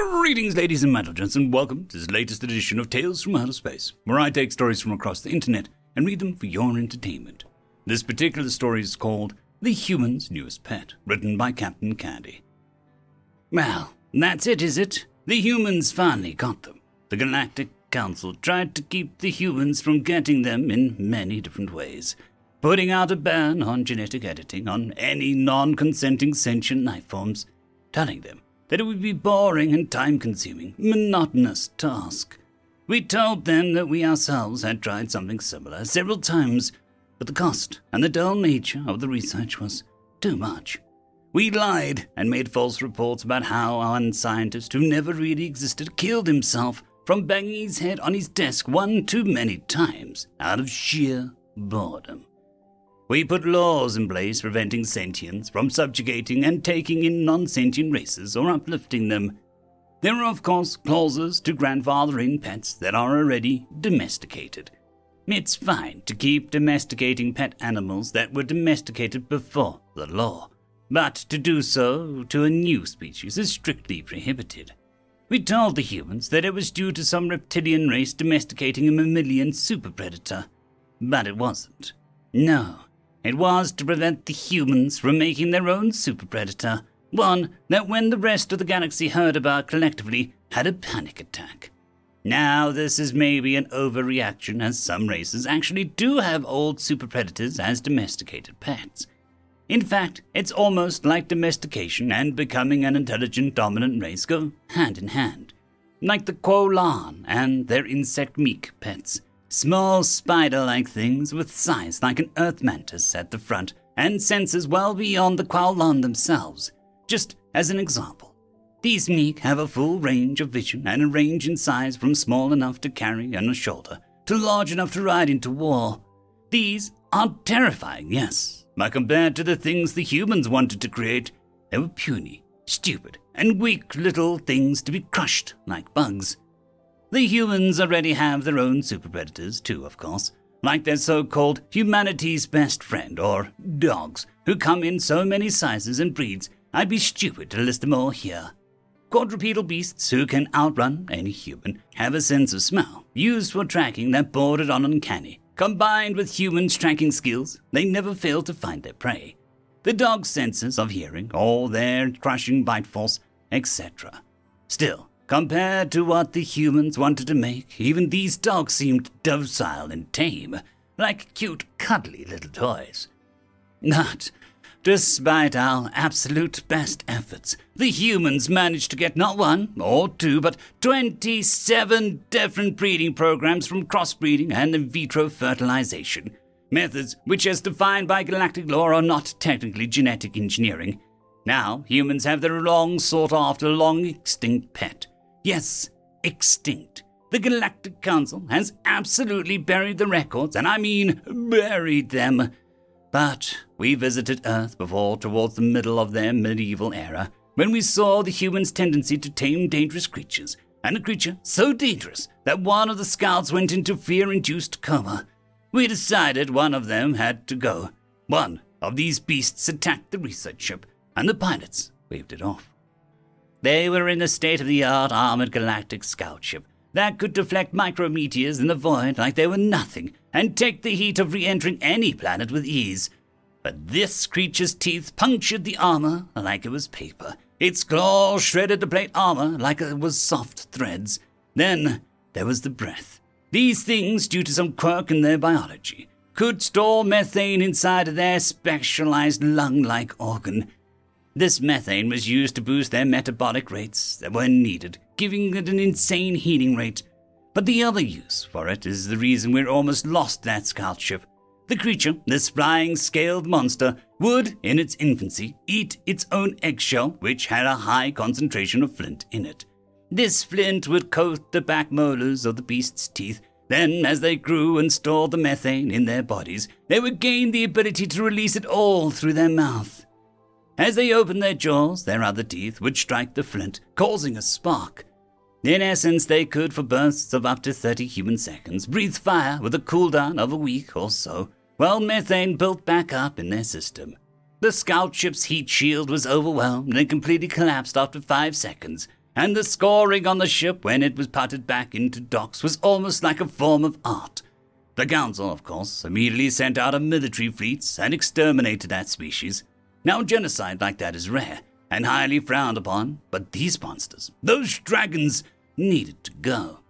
Greetings, ladies and gentlemen, and welcome to this latest edition of Tales from Outer Space, where I take stories from across the internet and read them for your entertainment. This particular story is called The Human's Newest Pet, written by Captain Candy. Well, that's it, is it? The humans finally got them. The Galactic Council tried to keep the humans from getting them in many different ways, putting out a ban on genetic editing on any non consenting sentient life forms, telling them that it would be boring and time consuming, monotonous task. We told them that we ourselves had tried something similar several times, but the cost and the dull nature of the research was too much. We lied and made false reports about how one scientist who never really existed killed himself from banging his head on his desk one too many times out of sheer boredom. We put laws in place preventing sentients from subjugating and taking in non sentient races or uplifting them. There are, of course, clauses to grandfather in pets that are already domesticated. It's fine to keep domesticating pet animals that were domesticated before the law, but to do so to a new species is strictly prohibited. We told the humans that it was due to some reptilian race domesticating a mammalian super predator, but it wasn't. No, it was to prevent the humans from making their own super predator, one that when the rest of the galaxy heard about collectively had a panic attack. Now, this is maybe an overreaction, as some races actually do have old super predators as domesticated pets. In fact, it's almost like domestication and becoming an intelligent dominant race go hand in hand, like the Quolan and their insect meek pets. Small spider like things with size like an earth mantis at the front and senses well beyond the Quaulan themselves. Just as an example, these meek have a full range of vision and a range in size from small enough to carry on a shoulder to large enough to ride into war. These are terrifying, yes, but compared to the things the humans wanted to create, they were puny, stupid, and weak little things to be crushed like bugs. The humans already have their own super predators, too, of course, like their so called humanity's best friend, or dogs, who come in so many sizes and breeds, I'd be stupid to list them all here. Quadrupedal beasts who can outrun any human have a sense of smell, used for tracking that bordered on uncanny. Combined with humans' tracking skills, they never fail to find their prey. The dog's senses of hearing, or their crushing bite force, etc. Still, Compared to what the humans wanted to make, even these dogs seemed docile and tame, like cute, cuddly little toys. But, despite our absolute best efforts, the humans managed to get not one or two, but 27 different breeding programs from crossbreeding and in vitro fertilization. Methods which, as defined by galactic law, are not technically genetic engineering. Now, humans have their long sought after, long extinct pet. Yes, extinct. The Galactic Council has absolutely buried the records, and I mean buried them. But we visited Earth before towards the middle of their medieval era, when we saw the humans' tendency to tame dangerous creatures, and a creature so dangerous that one of the scouts went into fear induced coma. We decided one of them had to go. One of these beasts attacked the research ship, and the pilots waved it off. They were in a state of the art armored galactic scout ship that could deflect micrometeors in the void like they were nothing and take the heat of re entering any planet with ease. But this creature's teeth punctured the armor like it was paper. Its claws shredded the plate armor like it was soft threads. Then there was the breath. These things, due to some quirk in their biology, could store methane inside their specialized lung like organ. This methane was used to boost their metabolic rates when needed, giving it an insane heating rate. But the other use for it is the reason we're almost lost that scout ship. The creature, this flying scaled monster, would, in its infancy, eat its own eggshell, which had a high concentration of flint in it. This flint would coat the back molars of the beast's teeth. Then, as they grew and stored the methane in their bodies, they would gain the ability to release it all through their mouth. As they opened their jaws, their other teeth would strike the flint, causing a spark. In essence, they could, for bursts of up to 30 human seconds, breathe fire with a cooldown of a week or so, while methane built back up in their system. The scout ship's heat shield was overwhelmed and completely collapsed after five seconds, and the scoring on the ship when it was putted back into docks was almost like a form of art. The Council, of course, immediately sent out a military fleet and exterminated that species. Now, genocide like that is rare and highly frowned upon, but these monsters, those dragons, needed to go.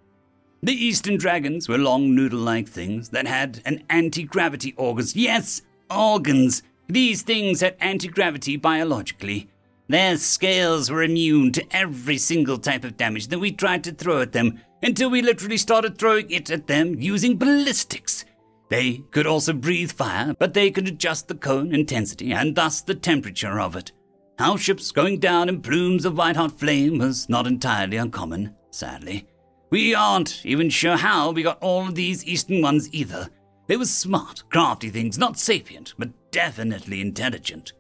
The eastern dragons were long noodle like things that had an anti gravity organs. Yes, organs! These things had anti gravity biologically. Their scales were immune to every single type of damage that we tried to throw at them until we literally started throwing it at them using ballistics. They could also breathe fire, but they could adjust the cone intensity and thus the temperature of it. Our ships going down in plumes of white hot flame was not entirely uncommon, sadly. We aren't even sure how we got all of these eastern ones either. They were smart, crafty things, not sapient, but definitely intelligent.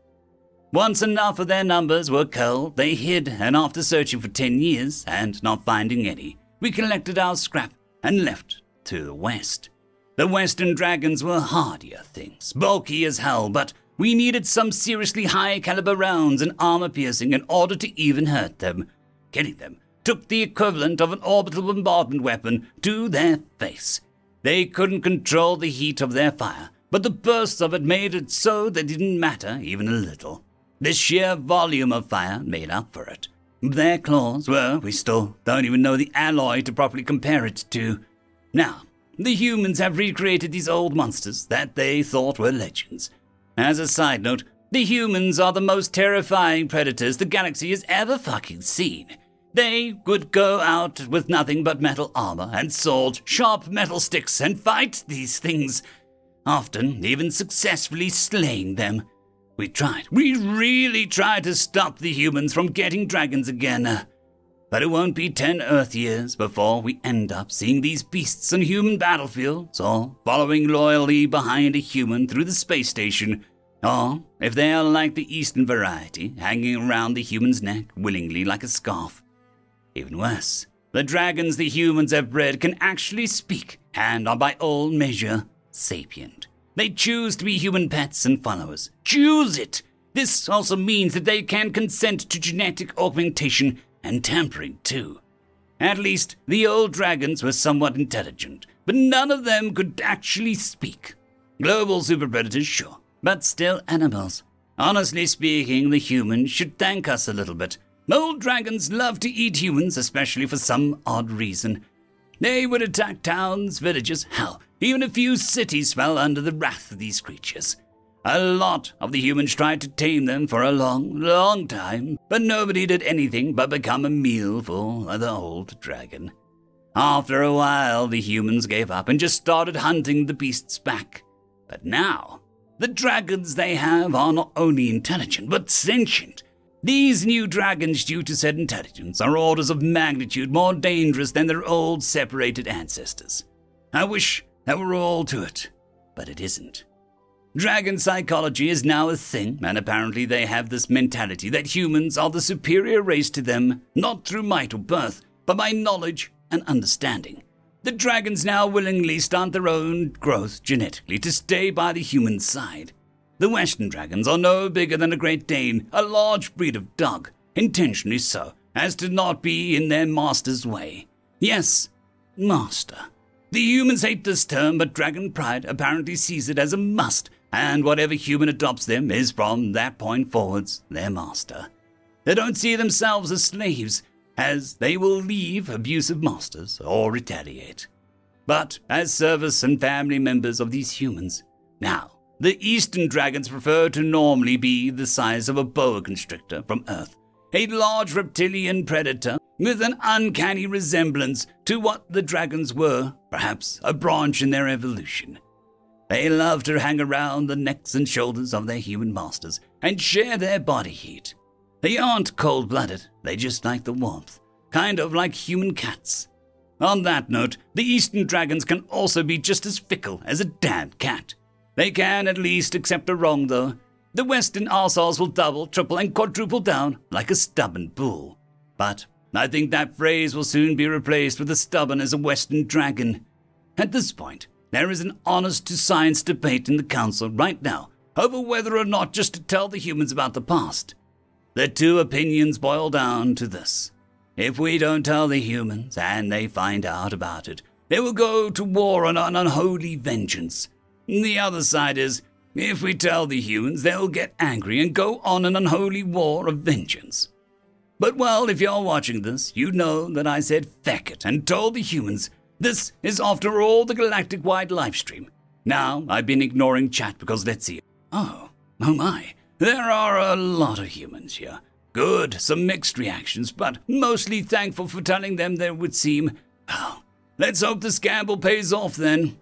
Once enough of their numbers were culled, they hid, and after searching for ten years and not finding any, we collected our scrap and left to the west. The western dragons were hardier things, bulky as hell, but we needed some seriously high caliber rounds and armor piercing in order to even hurt them. Killing them took the equivalent of an orbital bombardment weapon to their face. They couldn't control the heat of their fire, but the bursts of it made it so it didn't matter even a little. The sheer volume of fire made up for it. Their claws were, we still don't even know the alloy to properly compare it to. Now, the humans have recreated these old monsters that they thought were legends. As a side note, the humans are the most terrifying predators the galaxy has ever fucking seen. They would go out with nothing but metal armor and swords, sharp metal sticks, and fight these things, often even successfully slaying them. We tried. We really tried to stop the humans from getting dragons again. But it won't be ten Earth years before we end up seeing these beasts on human battlefields, or following loyally behind a human through the space station, or, if they are like the Eastern variety, hanging around the human's neck willingly like a scarf. Even worse, the dragons the humans have bred can actually speak and are by all measure sapient. They choose to be human pets and followers. Choose it! This also means that they can consent to genetic augmentation and tampering too. At least, the old dragons were somewhat intelligent, but none of them could actually speak. Global super predators, sure, but still animals. Honestly speaking, the humans should thank us a little bit. Old dragons love to eat humans, especially for some odd reason. They would attack towns, villages, hell, even a few cities fell under the wrath of these creatures. A lot of the humans tried to tame them for a long, long time, but nobody did anything but become a meal for the old dragon. After a while, the humans gave up and just started hunting the beasts back. But now, the dragons they have are not only intelligent, but sentient. These new dragons, due to said intelligence, are orders of magnitude more dangerous than their old separated ancestors. I wish that were all to it, but it isn't. Dragon psychology is now a thing, and apparently they have this mentality that humans are the superior race to them, not through might or birth, but by knowledge and understanding. The dragons now willingly stunt their own growth genetically to stay by the human side. The Western dragons are no bigger than a Great Dane, a large breed of dog, intentionally so, as to not be in their master's way. Yes, master. The humans hate this term, but Dragon Pride apparently sees it as a must, and whatever human adopts them is from that point forwards their master. They don't see themselves as slaves, as they will leave abusive masters or retaliate, but as service and family members of these humans. Now, the eastern dragons prefer to normally be the size of a boa constrictor from Earth, a large reptilian predator with an uncanny resemblance to what the dragons were, perhaps a branch in their evolution. They love to hang around the necks and shoulders of their human masters and share their body heat. They aren't cold blooded, they just like the warmth, kind of like human cats. On that note, the eastern dragons can also be just as fickle as a damned cat. They can at least accept a wrong, though. The western arseholes will double, triple, and quadruple down like a stubborn bull. But I think that phrase will soon be replaced with as stubborn as a Western dragon. At this point, there is an honest to science debate in the Council right now over whether or not just to tell the humans about the past. The two opinions boil down to this if we don't tell the humans and they find out about it, they will go to war on an unholy vengeance. The other side is, if we tell the humans, they'll get angry and go on an unholy war of vengeance. But well, if you're watching this, you know that I said feck it and told the humans this is after all the galactic wide livestream. Now, I've been ignoring chat because let's see. Oh, oh my. There are a lot of humans here. Good, some mixed reactions, but mostly thankful for telling them there would seem. Well, let's hope the scandal pays off then.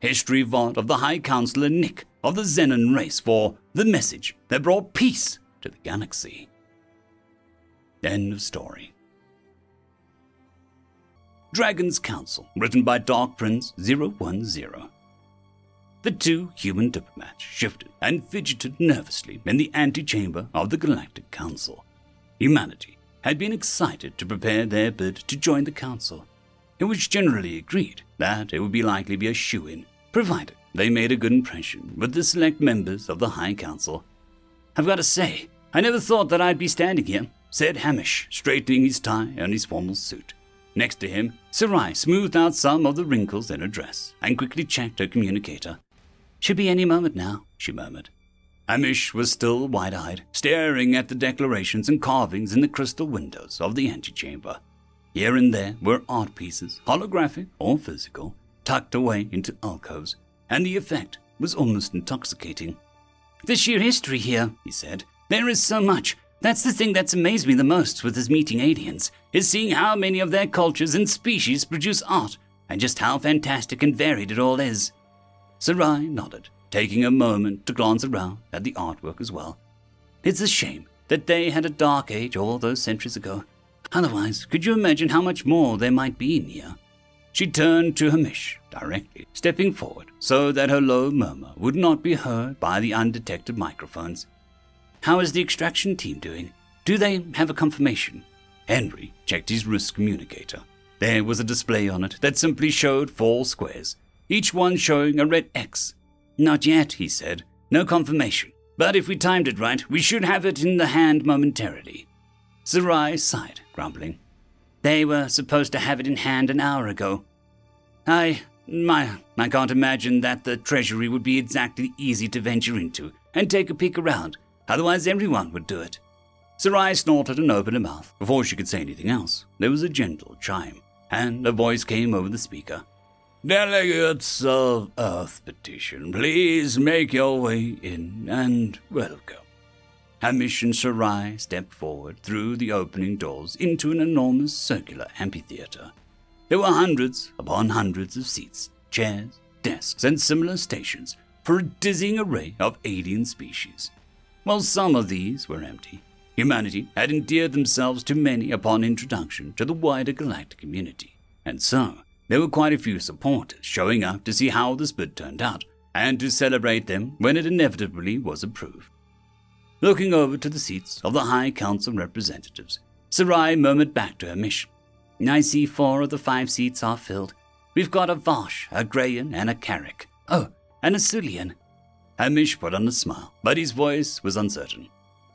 History Vault of the High Counselor Nick of the Zenon race for the message that brought peace to the galaxy. End of story. Dragon's Council, written by Dark Prince 010. The two human diplomats shifted and fidgeted nervously in the antechamber of the Galactic Council. Humanity had been excited to prepare their bid to join the Council. It was generally agreed that it would be likely to be a shoe in, provided they made a good impression with the select members of the High Council. I've got to say, I never thought that I'd be standing here, said Hamish, straightening his tie and his formal suit. Next to him, Sarai smoothed out some of the wrinkles in her dress and quickly checked her communicator. Should be any moment now, she murmured. Hamish was still wide eyed, staring at the decorations and carvings in the crystal windows of the antechamber. Here and there were art pieces, holographic or physical, tucked away into alcoves, and the effect was almost intoxicating. The sheer history here, he said. There is so much. That's the thing that's amazed me the most with this meeting aliens, is seeing how many of their cultures and species produce art, and just how fantastic and varied it all is. Sarai nodded, taking a moment to glance around at the artwork as well. It's a shame that they had a dark age all those centuries ago. Otherwise, could you imagine how much more there might be in here? She turned to Hamish directly, stepping forward so that her low murmur would not be heard by the undetected microphones. How is the extraction team doing? Do they have a confirmation? Henry checked his wrist communicator. There was a display on it that simply showed four squares, each one showing a red X. Not yet, he said. No confirmation. But if we timed it right, we should have it in the hand momentarily. Sarai sighed, grumbling. They were supposed to have it in hand an hour ago. I. My, I can't imagine that the Treasury would be exactly easy to venture into and take a peek around, otherwise, everyone would do it. Sarai snorted and opened her mouth. Before she could say anything else, there was a gentle chime, and a voice came over the speaker. Delegates of Earth Petition, please make your way in and welcome. Hamish and Sarai stepped forward through the opening doors into an enormous circular amphitheater. There were hundreds upon hundreds of seats, chairs, desks, and similar stations for a dizzying array of alien species. While some of these were empty, humanity had endeared themselves to many upon introduction to the wider galactic community, and so there were quite a few supporters showing up to see how the bid turned out and to celebrate them when it inevitably was approved. Looking over to the seats of the High Council representatives, Sarai murmured back to Hamish, I see four of the five seats are filled. We've got a Vosh, a Grayan, and a Carrick. Oh, and a Sulian. Hamish put on a smile, but his voice was uncertain.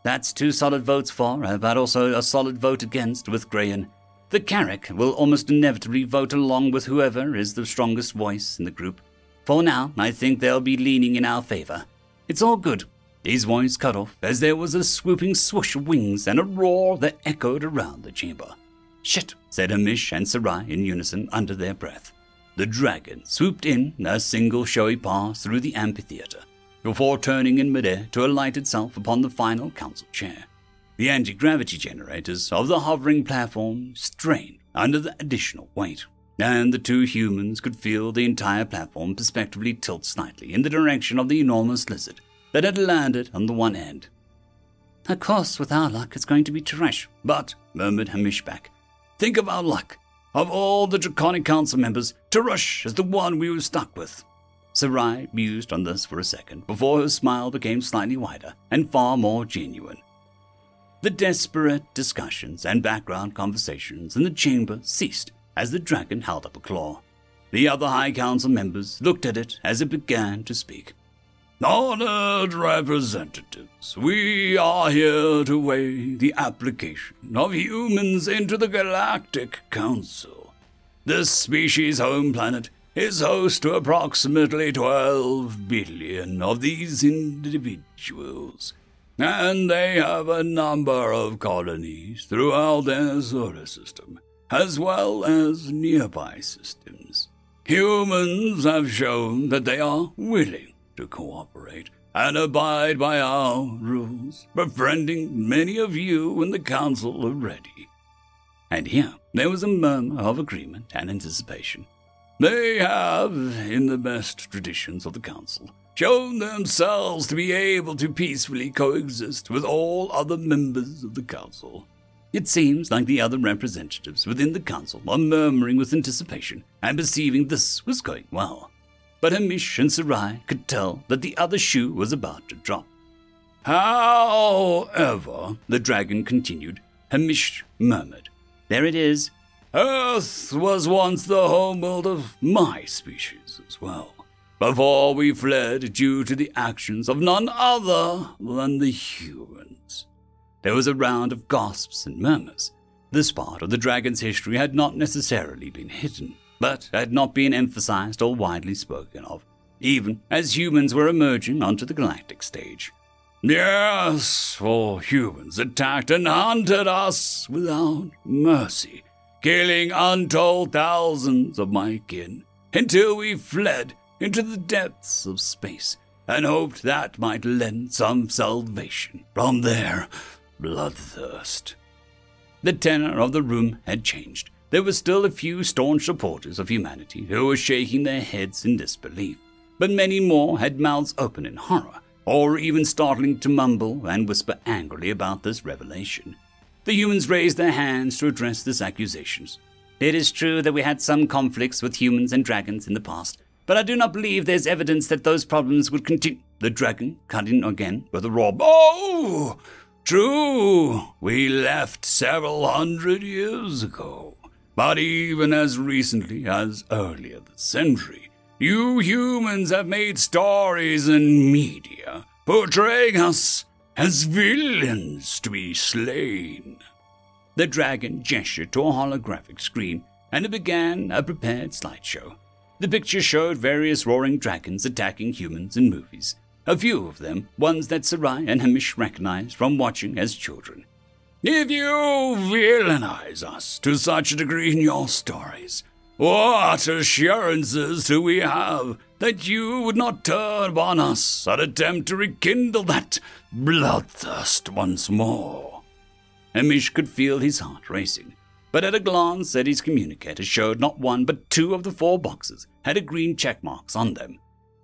That's two solid votes for, uh, but also a solid vote against with Grayan. The Carrick will almost inevitably vote along with whoever is the strongest voice in the group. For now, I think they'll be leaning in our favor. It's all good. His voice cut off as there was a swooping swoosh of wings and a roar that echoed around the chamber. Shit, said Hamish and Sarai in unison under their breath. The dragon swooped in a single showy pass through the amphitheater before turning in midair to alight itself upon the final council chair. The anti gravity generators of the hovering platform strained under the additional weight, and the two humans could feel the entire platform perspectively tilt slightly in the direction of the enormous lizard that had landed on the one end. Of course, with our luck, it's going to be Teresh. But, murmured Hamish back, think of our luck. Of all the Draconic Council members, Teresh is the one we were stuck with. Sarai mused on this for a second before her smile became slightly wider and far more genuine. The desperate discussions and background conversations in the chamber ceased as the dragon held up a claw. The other High Council members looked at it as it began to speak. Honored representatives, we are here to weigh the application of humans into the Galactic Council. This species' home planet is host to approximately 12 billion of these individuals, and they have a number of colonies throughout their solar system, as well as nearby systems. Humans have shown that they are willing to cooperate and abide by our rules, befriending many of you in the council already. And here there was a murmur of agreement and anticipation. They have, in the best traditions of the council, shown themselves to be able to peacefully coexist with all other members of the council. It seems like the other representatives within the council are murmuring with anticipation and perceiving this was going well but Hamish and Sarai could tell that the other shoe was about to drop. However, the dragon continued, Hamish murmured, There it is. Earth was once the homeworld of my species as well, before we fled due to the actions of none other than the humans. There was a round of gasps and murmurs. This part of the dragon's history had not necessarily been hidden but had not been emphasized or widely spoken of, even as humans were emerging onto the galactic stage. Yes, for humans attacked and hunted us without mercy, killing untold thousands of my kin, until we fled into the depths of space and hoped that might lend some salvation from their bloodthirst. The tenor of the room had changed, there were still a few staunch supporters of humanity who were shaking their heads in disbelief, but many more had mouths open in horror, or even startling to mumble and whisper angrily about this revelation. The humans raised their hands to address these accusations. It is true that we had some conflicts with humans and dragons in the past, but I do not believe there's evidence that those problems would continue. The dragon cut in again with a roar. Oh! True, we left several hundred years ago. But even as recently as earlier this century, you humans have made stories in media portraying us as villains to be slain. The dragon gestured to a holographic screen, and it began a prepared slideshow. The picture showed various roaring dragons attacking humans in movies, a few of them ones that Sarai and Hamish recognized from watching as children. If you villainize us to such a degree in your stories, what assurances do we have that you would not turn upon us and attempt to rekindle that bloodthirst once more? Hamish could feel his heart racing, but at a glance his communicator showed not one but two of the four boxes had a green check marks on them.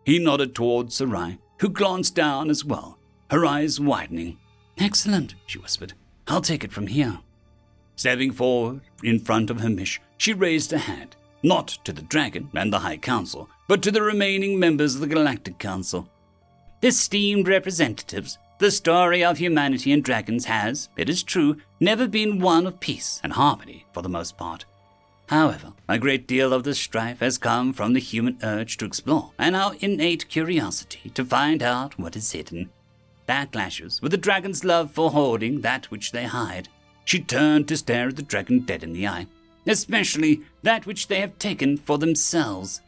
He nodded towards Sarai, who glanced down as well, her eyes widening. Excellent, she whispered. I'll take it from here. Stepping forward in front of Hamish, she raised a hand, not to the dragon and the High Council, but to the remaining members of the Galactic Council. Esteemed representatives, the story of humanity and dragons has, it is true, never been one of peace and harmony for the most part. However, a great deal of the strife has come from the human urge to explore and our innate curiosity to find out what is hidden That clashes with the dragon's love for hoarding that which they hide. She turned to stare at the dragon dead in the eye, especially that which they have taken for themselves.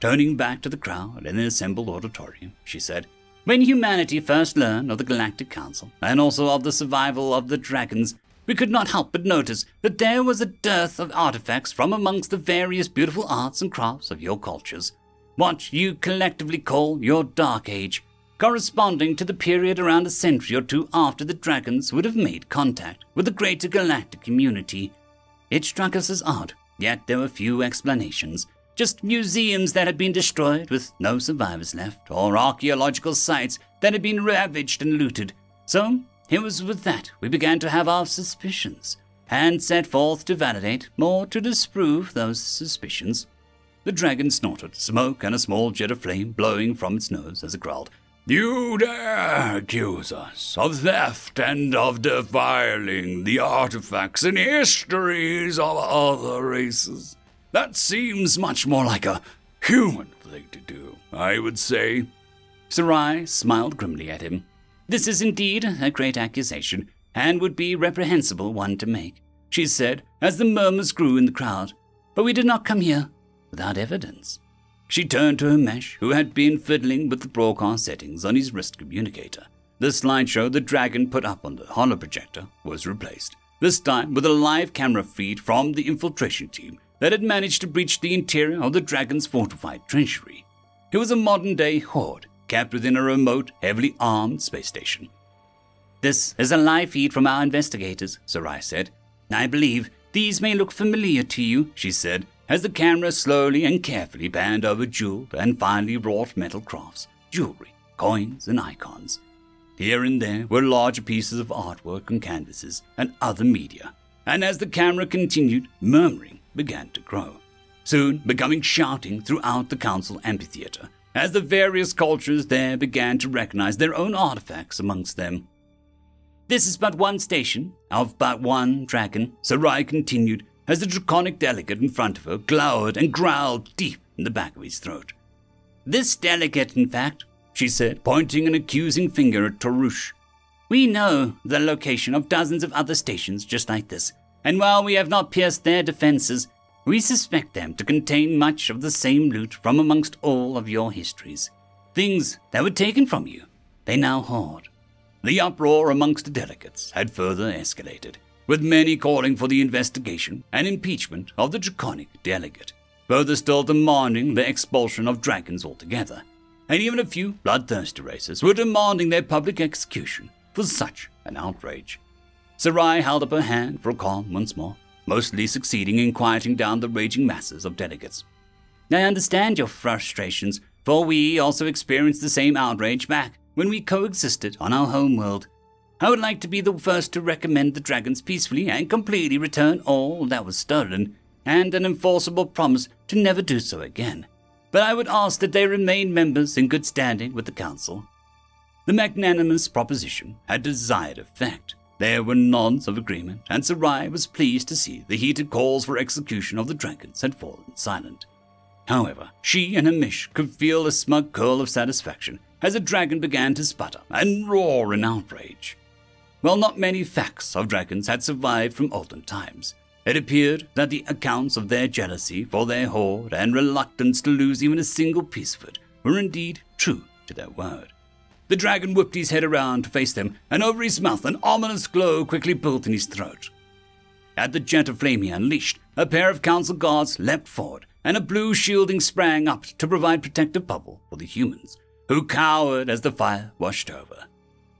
Turning back to the crowd in the assembled auditorium, she said, When humanity first learned of the Galactic Council, and also of the survival of the dragons, we could not help but notice that there was a dearth of artifacts from amongst the various beautiful arts and crafts of your cultures. What you collectively call your Dark Age corresponding to the period around a century or two after the dragons would have made contact with the greater galactic community. It struck us as odd, yet there were few explanations. Just museums that had been destroyed with no survivors left, or archaeological sites that had been ravaged and looted. So, it was with that we began to have our suspicions, and set forth to validate or to disprove those suspicions. The dragon snorted, smoke and a small jet of flame blowing from its nose as it growled. You dare accuse us of theft and of defiling the artifacts and histories of other races. That seems much more like a human thing to do, I would say. Sarai smiled grimly at him. This is indeed a great accusation, and would be reprehensible one to make, she said, as the murmurs grew in the crowd. But we did not come here without evidence. She turned to Hamish, who had been fiddling with the broadcast settings on his wrist communicator. The slideshow the dragon put up on the holoprojector was replaced, this time with a live camera feed from the infiltration team that had managed to breach the interior of the dragon's fortified treasury. It was a modern day hoard kept within a remote, heavily armed space station. This is a live feed from our investigators, Sarai said. I believe these may look familiar to you, she said, as the camera slowly and carefully panned over jeweled and finely wrought metal crafts, jewelry, coins, and icons. Here and there were larger pieces of artwork and canvases and other media, and as the camera continued, murmuring began to grow, soon becoming shouting throughout the council amphitheater as the various cultures there began to recognize their own artifacts amongst them. This is but one station of but one dragon, Sarai continued as the draconic delegate in front of her glowered and growled deep in the back of his throat. This delegate, in fact, she said, pointing an accusing finger at Tarush. We know the location of dozens of other stations just like this, and while we have not pierced their defenses, we suspect them to contain much of the same loot from amongst all of your histories. Things that were taken from you, they now hoard. The uproar amongst the delegates had further escalated, with many calling for the investigation and impeachment of the draconic delegate, further still demanding the expulsion of dragons altogether, and even a few bloodthirsty races were demanding their public execution for such an outrage. Sarai held up her hand for a calm once more, mostly succeeding in quieting down the raging masses of delegates. I understand your frustrations, for we also experienced the same outrage back when we coexisted on our home world. I would like to be the first to recommend the dragons peacefully and completely return all that was stolen, and an enforceable promise to never do so again. But I would ask that they remain members in good standing with the Council. The magnanimous proposition had desired effect. There were nods of agreement, and Sarai was pleased to see the heated calls for execution of the dragons had fallen silent. However, she and Hamish could feel a smug curl of satisfaction as the dragon began to sputter and roar in outrage. While not many facts of dragons had survived from olden times, it appeared that the accounts of their jealousy for their hoard and reluctance to lose even a single piece of it were indeed true to their word. The dragon whipped his head around to face them, and over his mouth an ominous glow quickly built in his throat. At the jet of flame he unleashed, a pair of council guards leapt forward, and a blue shielding sprang up to provide protective bubble for the humans, who cowered as the fire washed over.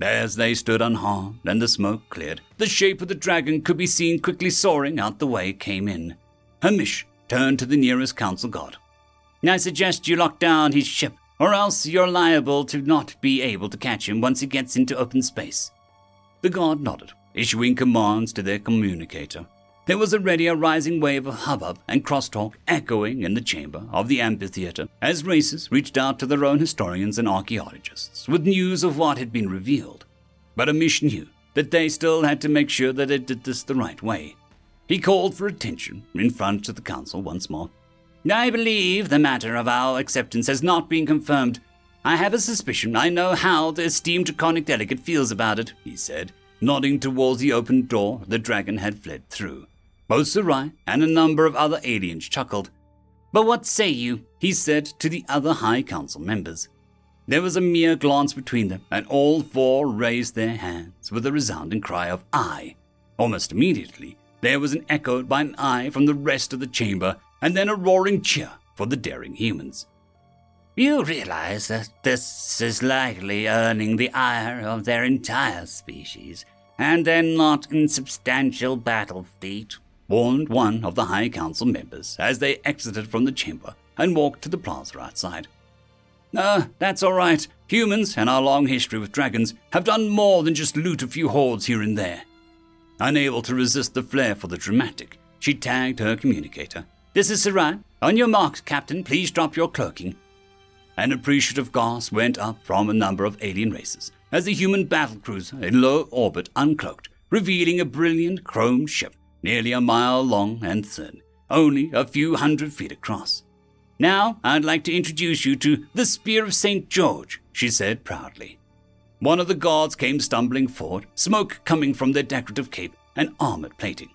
As they stood unharmed and the smoke cleared, the shape of the dragon could be seen quickly soaring out the way it came in. Hamish turned to the nearest council guard. I suggest you lock down his ship or else you're liable to not be able to catch him once he gets into open space. The guard nodded, issuing commands to their communicator. There was already a rising wave of hubbub and crosstalk echoing in the chamber of the amphitheater as races reached out to their own historians and archaeologists with news of what had been revealed. But Hamish knew that they still had to make sure that they did this the right way. He called for attention in front of the council once more I believe the matter of our acceptance has not been confirmed. I have a suspicion I know how the esteemed draconic delegate feels about it, he said, nodding towards the open door the dragon had fled through. Both Sarai and a number of other aliens chuckled. But what say you? he said to the other High Council members. There was a mere glance between them, and all four raised their hands with a resounding cry of aye. Almost immediately, there was an echo by an aye from the rest of the chamber, and then a roaring cheer for the daring humans. You realize that this is likely earning the ire of their entire species, and their not insubstantial battle fleet, warned one of the High Council members as they exited from the chamber and walked to the plaza outside. Ah, that's all right. Humans and our long history with dragons have done more than just loot a few hoards here and there. Unable to resist the flair for the dramatic, she tagged her communicator this is Sarai. On your marks, Captain, please drop your cloaking. An appreciative gasp went up from a number of alien races as the human battlecruiser in low orbit uncloaked, revealing a brilliant chrome ship nearly a mile long and thin, only a few hundred feet across. Now, I'd like to introduce you to the Spear of St. George, she said proudly. One of the guards came stumbling forward, smoke coming from their decorative cape and armored plating.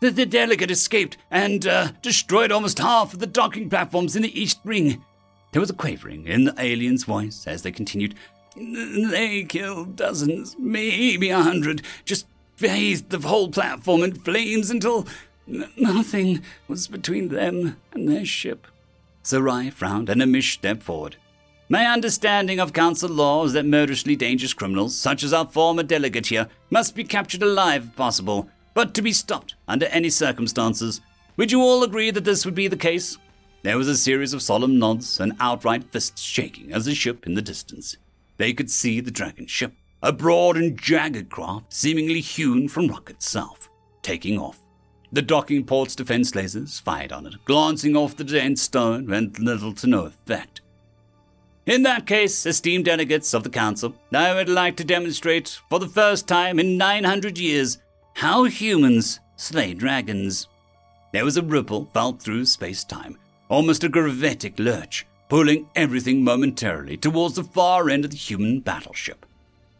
The, the, delegate escaped and uh, destroyed almost half of the docking platforms in the East Ring. There was a quavering in the alien's voice as they continued. They killed dozens, maybe a hundred, just bathed the whole platform in flames until nothing was between them and their ship. Sarai frowned and Hamish stepped forward. My understanding of council law is that murderously dangerous criminals, such as our former delegate here, must be captured alive if possible, but to be stopped under any circumstances. Would you all agree that this would be the case? There was a series of solemn nods and outright fists shaking as the ship in the distance. They could see the dragon ship, a broad and jagged craft seemingly hewn from rock itself, taking off. The docking port's defense lasers fired on it, glancing off the dense stone with little to no effect. In that case, esteemed delegates of the Council, I would like to demonstrate, for the first time in 900 years, how humans slay dragons. There was a ripple felt through space time, almost a gravitic lurch, pulling everything momentarily towards the far end of the human battleship.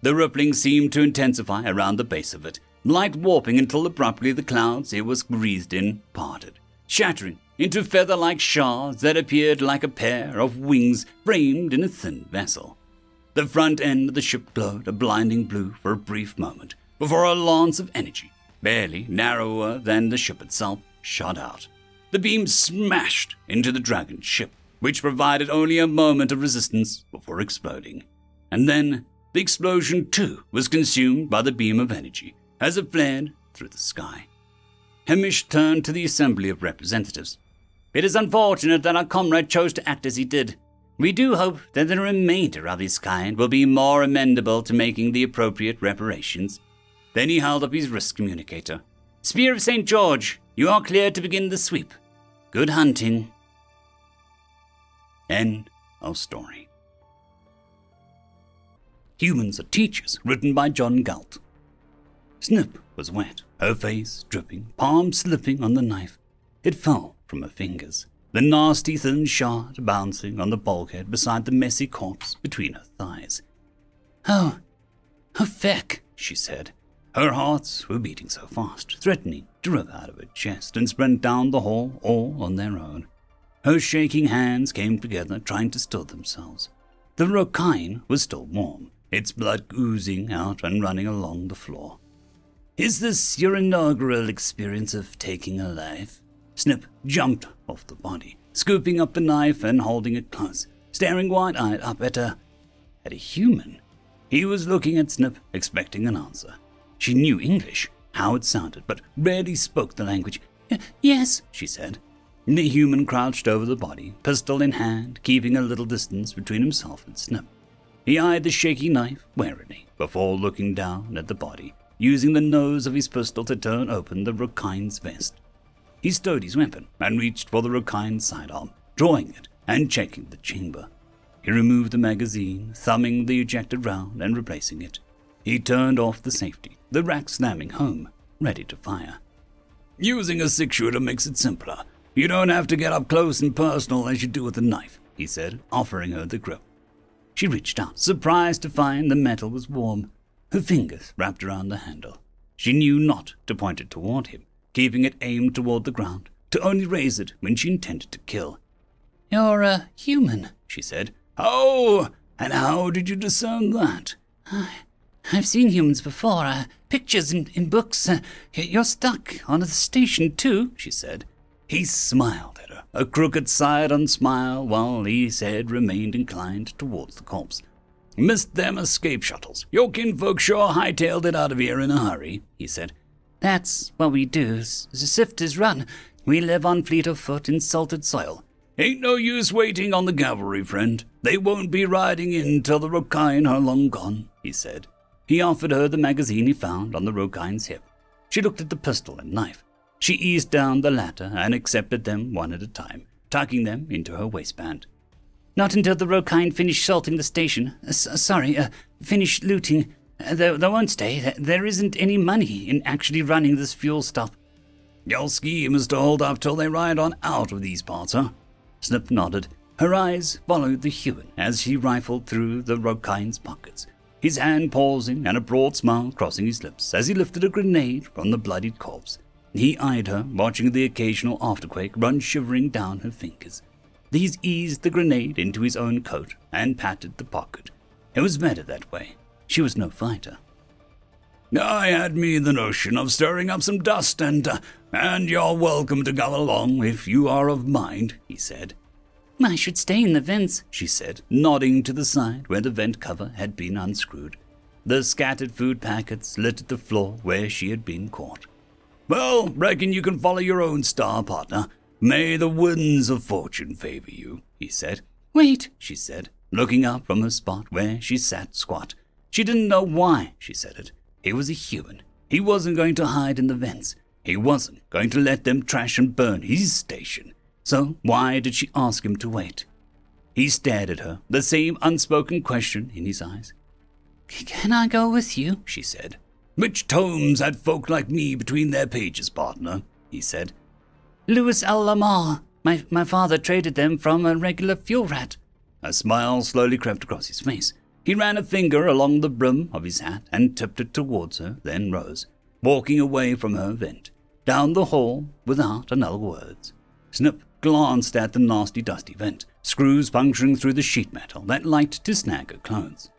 The rippling seemed to intensify around the base of it, light warping until abruptly the clouds it was wreathed in parted, shattering into feather like shards that appeared like a pair of wings framed in a thin vessel. The front end of the ship glowed a blinding blue for a brief moment before a lance of energy, barely narrower than the ship itself, shot out. The beam smashed into the dragon ship, which provided only a moment of resistance before exploding. And then the explosion too was consumed by the beam of energy as it flared through the sky. Hamish turned to the assembly of representatives. It is unfortunate that our comrade chose to act as he did. We do hope that the remainder of his kind will be more amenable to making the appropriate reparations. Then he held up his wrist communicator. Spear of St. George, you are cleared to begin the sweep. Good hunting. End of story. Humans are Teachers, written by John Galt. Snip was wet, her face dripping, palm slipping on the knife. It fell from her fingers, the nasty thin shard bouncing on the bulkhead beside the messy corpse between her thighs. Oh, oh, feck, she said. Her hearts were beating so fast, threatening to rip out of her chest and sprint down the hall all on their own. Her shaking hands came together, trying to still themselves. The Rokine was still warm, its blood oozing out and running along the floor. Is this your inaugural experience of taking a life? Snip jumped off the body, scooping up the knife and holding it close, staring wide eyed up at a. at a human. He was looking at Snip, expecting an answer. She knew English, how it sounded, but rarely spoke the language. Yes, she said. The human crouched over the body, pistol in hand, keeping a little distance between himself and Snip. He eyed the shaky knife warily before looking down at the body, using the nose of his pistol to turn open the Rokine's vest. He stowed his weapon and reached for the Rokine's sidearm, drawing it and checking the chamber. He removed the magazine, thumbing the ejected round and replacing it. He turned off the safety, the rack slamming home, ready to fire. Using a six shooter makes it simpler. You don't have to get up close and personal as you do with a knife, he said, offering her the grip. She reached out, surprised to find the metal was warm. Her fingers wrapped around the handle. She knew not to point it toward him, keeping it aimed toward the ground, to only raise it when she intended to kill. You're a human, she said. Oh, and how did you discern that? I've seen humans before, uh, pictures in, in books. Uh, you're stuck on the station, too, she said. He smiled at her, a crooked side-on smile, while his head remained inclined towards the corpse. Missed them escape shuttles. Your kinfolk sure hightailed it out of here in a hurry, he said. That's what we do. Sift is run. We live on fleet of foot in salted soil. Ain't no use waiting on the cavalry, friend. They won't be riding in till the Rokine are long gone, he said. He offered her the magazine he found on the Rokine's hip. She looked at the pistol and knife. She eased down the latter and accepted them one at a time, tucking them into her waistband. Not until the Rokine finish salting the station. Uh, sorry, uh, finish looting. Uh, they, won't stay. There isn't any money in actually running this fuel stop. Your scheme is to hold up till they ride on out of these parts, huh? Snip nodded, Her eyes followed the human as he rifled through the Rokine's pockets, his hand pausing and a broad smile crossing his lips as he lifted a grenade from the bloodied corpse. He eyed her, watching the occasional afterquake run shivering down her fingers. These eased the grenade into his own coat and patted the pocket. It was better that way. She was no fighter. I had me the notion of stirring up some dust, and uh, and you're welcome to come along if you are of mind, he said. I should stay in the vents, she said, nodding to the side where the vent cover had been unscrewed. The scattered food packets littered the floor where she had been caught. Well, reckon you can follow your own star, partner. May the winds of fortune favor you, he said. Wait, she said, looking up from her spot where she sat squat. She didn't know why she said it. He was a human. He wasn't going to hide in the vents. He wasn't going to let them trash and burn his station. So why did she ask him to wait? He stared at her, the same unspoken question in his eyes. Can I go with you? she said. Which tomes had folk like me between their pages, partner? he said. Louis L'Amour. My, my father traded them from a regular fuel rat. A smile slowly crept across his face. He ran a finger along the brim of his hat and tipped it towards her, then rose, walking away from her vent, down the hall without another word. Snip glanced at the nasty dusty vent, screws puncturing through the sheet metal that liked to snag her clothes.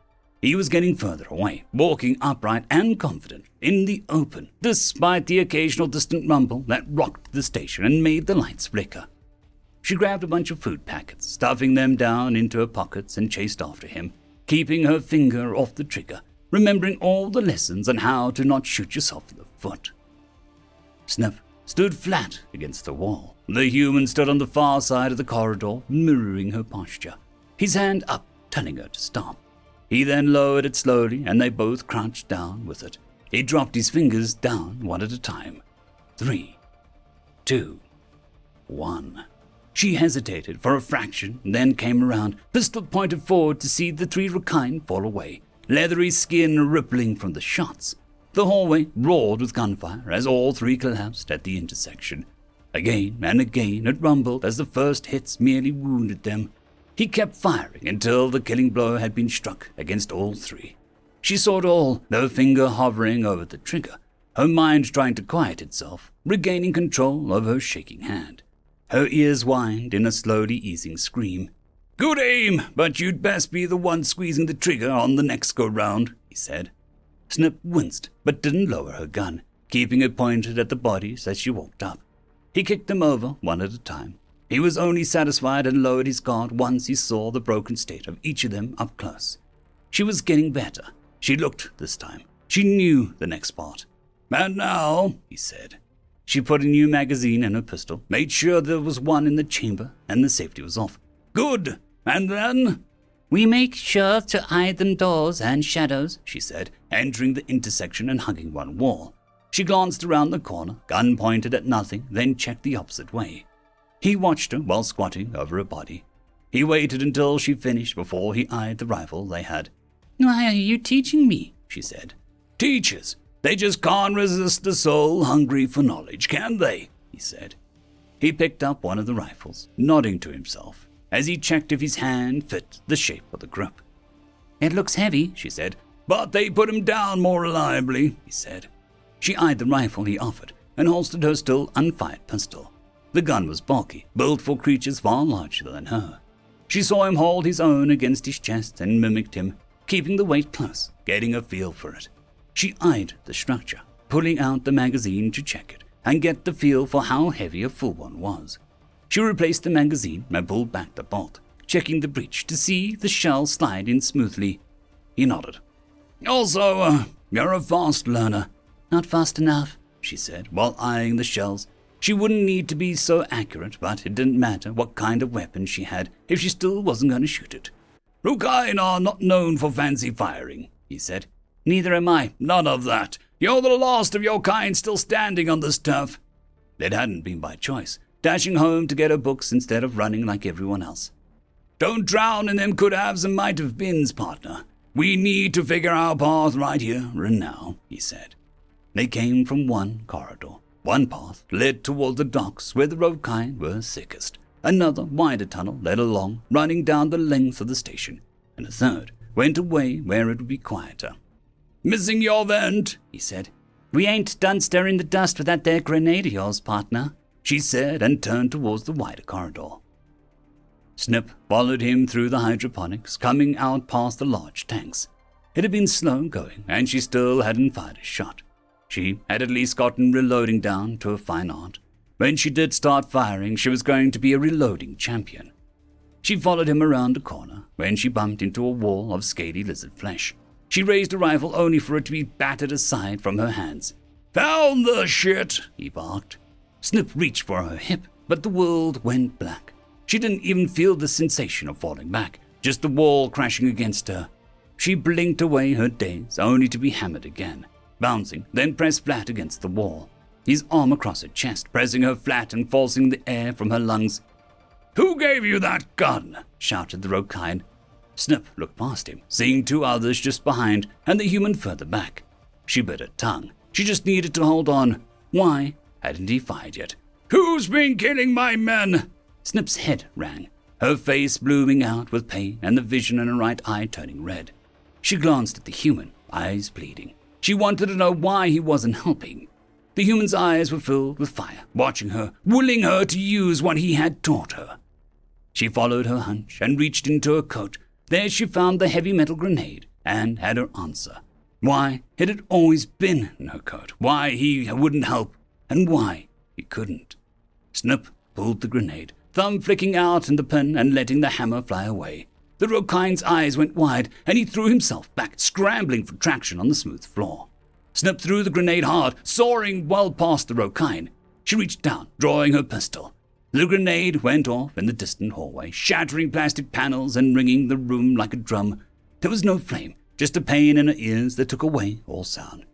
He was getting further away, walking upright and confident, in the open, despite the occasional distant rumble that rocked the station and made the lights flicker. She grabbed a bunch of food packets, stuffing them down into her pockets, and chased after him, keeping her finger off the trigger, remembering all the lessons on how to not shoot yourself in the foot. Snip stood flat against the wall. The human stood on the far side of the corridor, mirroring her posture, his hand up, telling her to stop. He then lowered it slowly, and they both crouched down with it. He dropped his fingers down one at a time. Three, two, one. She hesitated for a fraction, then came around, pistol pointed forward to see the three Rokine fall away, leathery skin rippling from the shots. The hallway roared with gunfire as all three collapsed at the intersection. Again and again it rumbled as the first hits merely wounded them. He kept firing until the killing blow had been struck against all three. She saw it all, her finger hovering over the trigger, her mind trying to quiet itself, regaining control of her shaking hand. Her ears whined in a slowly easing scream. Good aim, but you'd best be the one squeezing the trigger on the next go round, he said. Snip winced, but didn't lower her gun, keeping it pointed at the bodies as she walked up. He kicked them over one at a time. He was only satisfied and lowered his guard once he saw the broken state of each of them up close. She was getting better. She looked this time. She knew the next part. And now, he said. She put a new magazine in her pistol, made sure there was one in the chamber, and the safety was off. Good. And then? We make sure to hide them doors and shadows, she said, entering the intersection and hugging one wall. She glanced around the corner, gun pointed at nothing, then checked the opposite way. He watched her while squatting over her body. He waited until she finished before he eyed the rifle they had. Why are you teaching me? she said. Teachers. They just can't resist a soul hungry for knowledge, can they? he said. He picked up one of the rifles, nodding to himself as he checked if his hand fit the shape of the grip. It looks heavy, she said. But they put him down more reliably, he said. She eyed the rifle he offered and holstered her still unfired pistol. The gun was bulky, built for creatures far larger than her. She saw him hold his own against his chest and mimicked him, keeping the weight close, getting a feel for it. She eyed the structure, pulling out the magazine to check it and get the feel for how heavy a full one was. She replaced the magazine and pulled back the bolt, checking the breech to see the shell slide in smoothly. He nodded. Also, uh, you're a fast learner. Not fast enough, she said, while eyeing the shells. She wouldn't need to be so accurate, but it didn't matter what kind of weapon she had if she still wasn't going to shoot it. Rokine are not known for fancy firing, he said. Neither am I. None of that. You're the last of your kind still standing on this turf. It hadn't been by choice dashing home to get her books instead of running like everyone else. Don't drown in them could haves and might have beens, partner. We need to figure our path right here and now, he said. They came from one corridor. One path led toward the docks where the Rokine were sickest. Another wider tunnel led along, running down the length of the station, and a third went away where it would be quieter. Missing your vent, he said. We ain't done stirring the dust with that there grenade of yours, partner, she said, and turned towards the wider corridor. Snip followed him through the hydroponics, coming out past the large tanks. It had been slow going, and she still hadn't fired a shot. She had at least gotten reloading down to a fine art. When she did start firing, she was going to be a reloading champion. She followed him around a corner when she bumped into a wall of scaly lizard flesh. She raised a rifle only for it to be battered aside from her hands. Found the shit, he barked. Snip reached for her hip, but the world went black. She didn't even feel the sensation of falling back, just the wall crashing against her. She blinked away her daze, only to be hammered again bouncing, then pressed flat against the wall, his arm across her chest, pressing her flat and forcing the air from her lungs. Who gave you that gun? shouted the Rokine. Snip looked past him, seeing two others just behind and the human further back. She bit her tongue. She just needed to hold on. Why hadn't he fired yet? Who's been killing my men? Snip's head rang, her face blooming out with pain and the vision in her right eye turning red. She glanced at the human, eyes bleeding. She wanted to know why he wasn't helping. The human's eyes were filled with fire, watching her, willing her to use what he had taught her. She followed her hunch and reached into her coat. There she found the heavy metal grenade and had her answer. Why it had always been in her coat, why he wouldn't help, and why he couldn't. Snip pulled the grenade, thumb flicking out in the pin and letting the hammer fly away. The Rokine's eyes went wide, and he threw himself back, scrambling for traction on the smooth floor. Snip threw the grenade hard, soaring well past the Rokine. She reached down, drawing her pistol. The grenade went off in the distant hallway, shattering plastic panels and ringing the room like a drum. There was no flame, just a pain in her ears that took away all sound.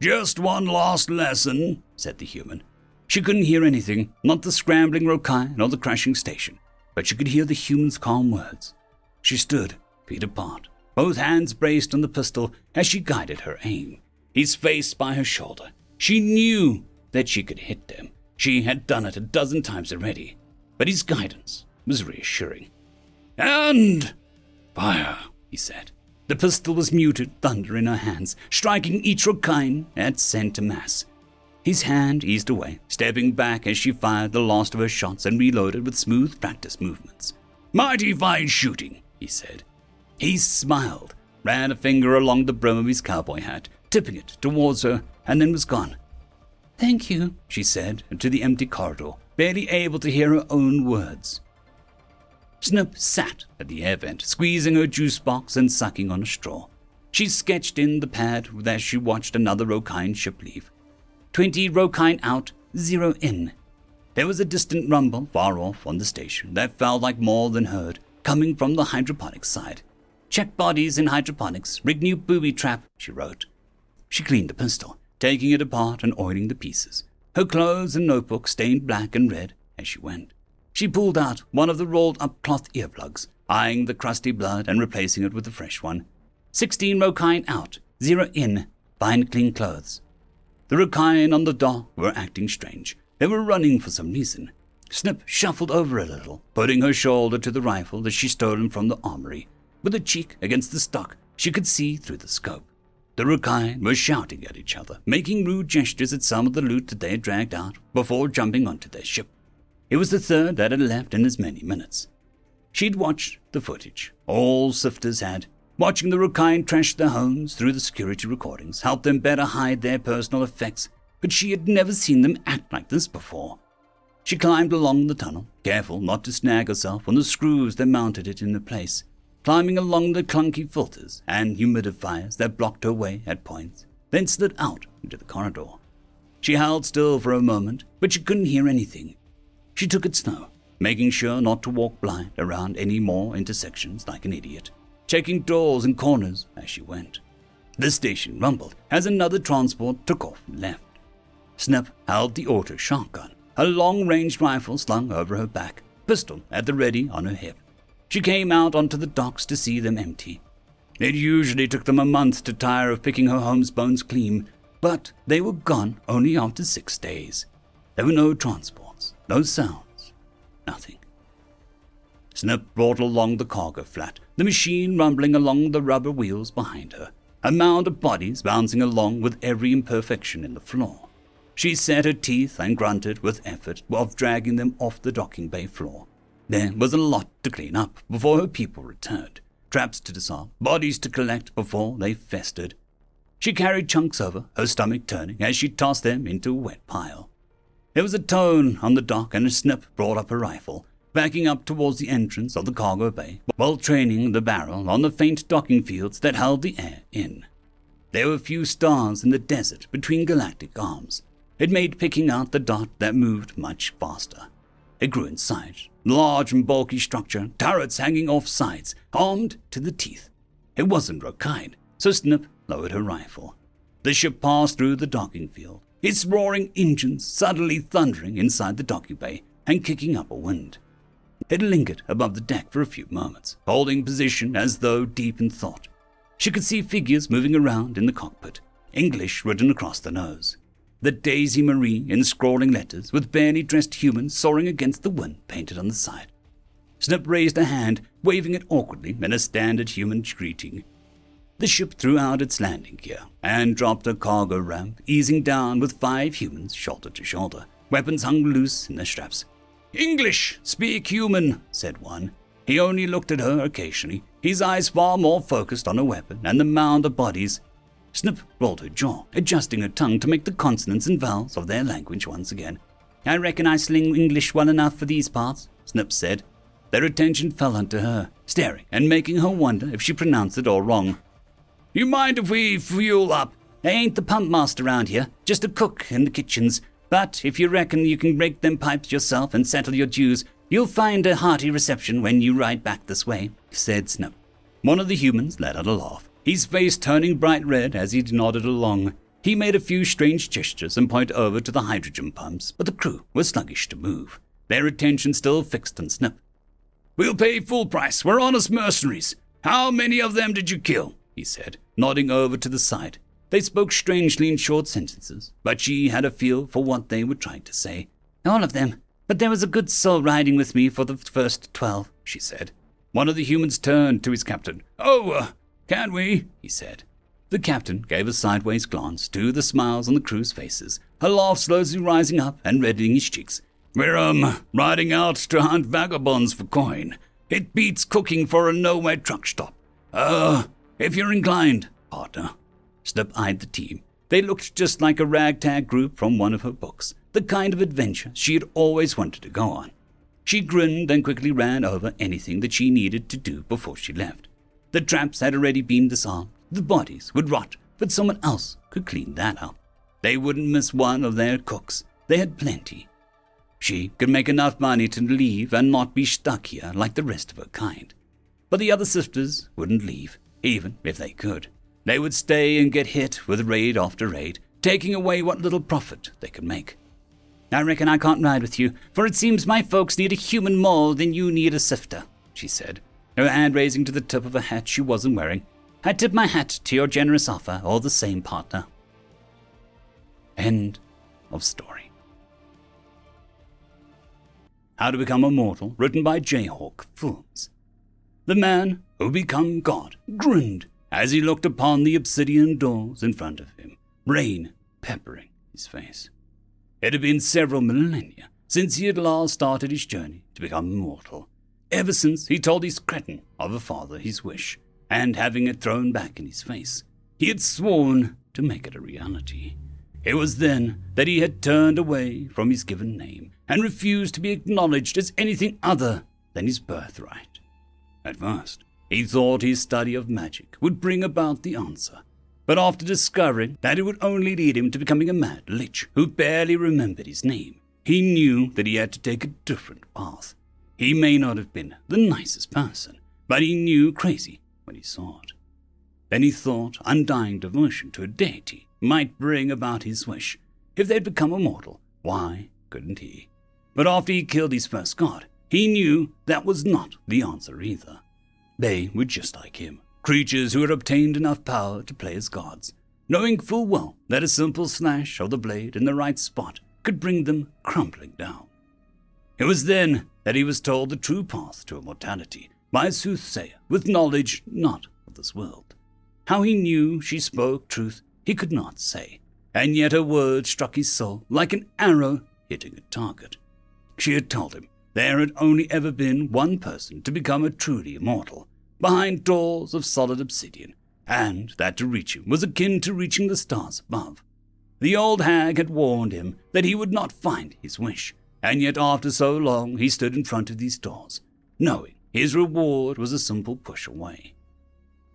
Just one last lesson, said the human. She couldn't hear anything, not the scrambling Rokine or the crashing station, but she could hear the human's calm words. She stood, feet apart, both hands braced on the pistol as she guided her aim. His face by her shoulder. She knew that she could hit them. She had done it a dozen times already, but his guidance was reassuring. And fire, he said. The pistol was muted thunder in her hands, striking each Rokine at center mass. His hand eased away, stepping back as she fired the last of her shots and reloaded with smooth practice movements. Mighty fine shooting, he said. He smiled, ran a finger along the brim of his cowboy hat, tipping it towards her, and then was gone. Thank you, she said to the empty corridor, barely able to hear her own words. Snip sat at the air vent, squeezing her juice box and sucking on a straw. She sketched in the pad as she watched another Rokine ship leave. Twenty Rokine out, zero in. There was a distant rumble far off on the station that felt like more than heard, coming from the hydroponics side. Check bodies in hydroponics, rig new booby trap, she wrote. She cleaned the pistol, taking it apart and oiling the pieces. Her clothes and notebook stained black and red as she went. She pulled out one of the rolled up cloth earplugs, eyeing the crusty blood and replacing it with a fresh one. Sixteen Rokine out, zero in, find clean clothes. The Rokine on the dock were acting strange. They were running for some reason. Snip shuffled over a little, putting her shoulder to the rifle that she stolen from the armory. With her cheek against the stock, she could see through the scope. The Rokine were shouting at each other, making rude gestures at some of the loot that they had dragged out before jumping onto their ship. It was the third that had left in as many minutes. She'd watched the footage. All sifters had. Watching the Rokine trash their homes through the security recordings helped them better hide their personal effects, but she had never seen them act like this before. She climbed along the tunnel, careful not to snag herself on the screws that mounted it into place, climbing along the clunky filters and humidifiers that blocked her way at points, then slid out into the corridor. She held still for a moment, but she couldn't hear anything. She took it slow, making sure not to walk blind around any more intersections like an idiot, checking doors and corners as she went. The station rumbled as another transport took off and left. Snip held the auto shotgun a long range rifle slung over her back, pistol at the ready on her hip. She came out onto the docks to see them empty. It usually took them a month to tire of picking her home's bones clean, but they were gone only after six days. There were no transports, no sounds, nothing. Snip brought along the cargo flat, the machine rumbling along the rubber wheels behind her, a mound of bodies bouncing along with every imperfection in the floor. She set her teeth and grunted with effort of dragging them off the docking bay floor. There was a lot to clean up before her people returned, traps to disarm, bodies to collect before they festered. She carried chunks over, her stomach turning as she tossed them into a wet pile. There was a tone on the dock, and a snip brought up a rifle, backing up towards the entrance of the cargo bay while training the barrel on the faint docking fields that held the air in. There were few stars in the desert between galactic arms. It made picking out the dot that moved much faster. It grew in size, large and bulky structure, turrets hanging off sides, armed to the teeth. It wasn't Rokine, so Snip lowered her rifle. The ship passed through the docking field, its roaring engines suddenly thundering inside the docking bay and kicking up a wind. It lingered above the deck for a few moments, holding position as though deep in thought. She could see figures moving around in the cockpit, English written across the nose. The Daisy Marie in scrawling letters, with barely dressed humans soaring against the wind painted on the side. Snip raised a hand, waving it awkwardly in a standard human greeting. The ship threw out its landing gear and dropped a cargo ramp, easing down with five humans shoulder to shoulder, weapons hung loose in their straps. English, speak human, said one. He only looked at her occasionally, his eyes far more focused on her weapon and the mound of bodies. Snip rolled her jaw, adjusting her tongue to make the consonants and vowels of their language once again. I reckon I sling English well enough for these parts, Snip said. Their attention fell onto her, staring and making her wonder if she pronounced it all wrong. You mind if we fuel up? I ain't the pump master around here, just a cook in the kitchens. But if you reckon you can break them pipes yourself and settle your dues, you'll find a hearty reception when you ride back this way, said Snip. One of the humans let out a laugh, his face turning bright red as he nodded along. He made a few strange gestures and pointed over to the hydrogen pumps, but the crew were sluggish to move, their attention still fixed on Snip. We'll pay full price. We're honest mercenaries. How many of them did you kill? he said, nodding over to the side. They spoke strangely in short sentences, but she had a feel for what they were trying to say. All of them. But there was a good soul riding with me for the first twelve, she said. One of the humans turned to his captain. Oh, uh, can we? he said. The captain gave a sideways glance to the smiles on the crew's faces, her laugh slowly rising up and reddening his cheeks. We're, um, riding out to hunt vagabonds for coin. It beats cooking for a nowhere truck stop. Uh, if you're inclined, partner. Snip eyed the team. They looked just like a ragtag group from one of her books, the kind of adventure she had always wanted to go on. She grinned and quickly ran over anything that she needed to do before she left. The traps had already been disarmed. The bodies would rot, but someone else could clean that up. They wouldn't miss one of their cooks. They had plenty. She could make enough money to leave and not be stuck here like the rest of her kind. But the other sisters wouldn't leave, even if they could. They would stay and get hit with raid after raid, taking away what little profit they could make. I reckon I can't ride with you, for it seems my folks need a human more than you need a sifter, she said, her hand raising to the tip of a hat she wasn't wearing. I tip my hat to your generous offer, all the same, partner. End of story. How to Become Immortal, written by Jayhawk Films. The man who become God grinned as he looked upon the obsidian doors in front of him, rain peppering his face. It had been several millennia since he had last started his journey to become immortal, ever since he told his cretin of a father his wish, and having it thrown back in his face, he had sworn to make it a reality. It was then that he had turned away from his given name and refused to be acknowledged as anything other than his birthright. At first, he thought his study of magic would bring about the answer, but after discovering that it would only lead him to becoming a mad lich who barely remembered his name, he knew that he had to take a different path. He may not have been the nicest person, but he knew crazy when he saw it. Then he thought undying devotion to a deity might bring about his wish. If they'd become immortal, why couldn't he? But after he killed his first god, he knew that was not the answer either. They were just like him, creatures who had obtained enough power to play as gods, knowing full well that a simple slash of the blade in the right spot could bring them crumbling down. It was then that he was told the true path to immortality by a soothsayer with knowledge not of this world. How he knew she spoke truth, he could not say, and yet her words struck his soul like an arrow hitting a target. She had told him there had only ever been one person to become a truly immortal, behind doors of solid obsidian, and that to reach him was akin to reaching the stars above. The old hag had warned him that he would not find his wish, and yet after so long he stood in front of these doors, knowing his reward was a simple push away.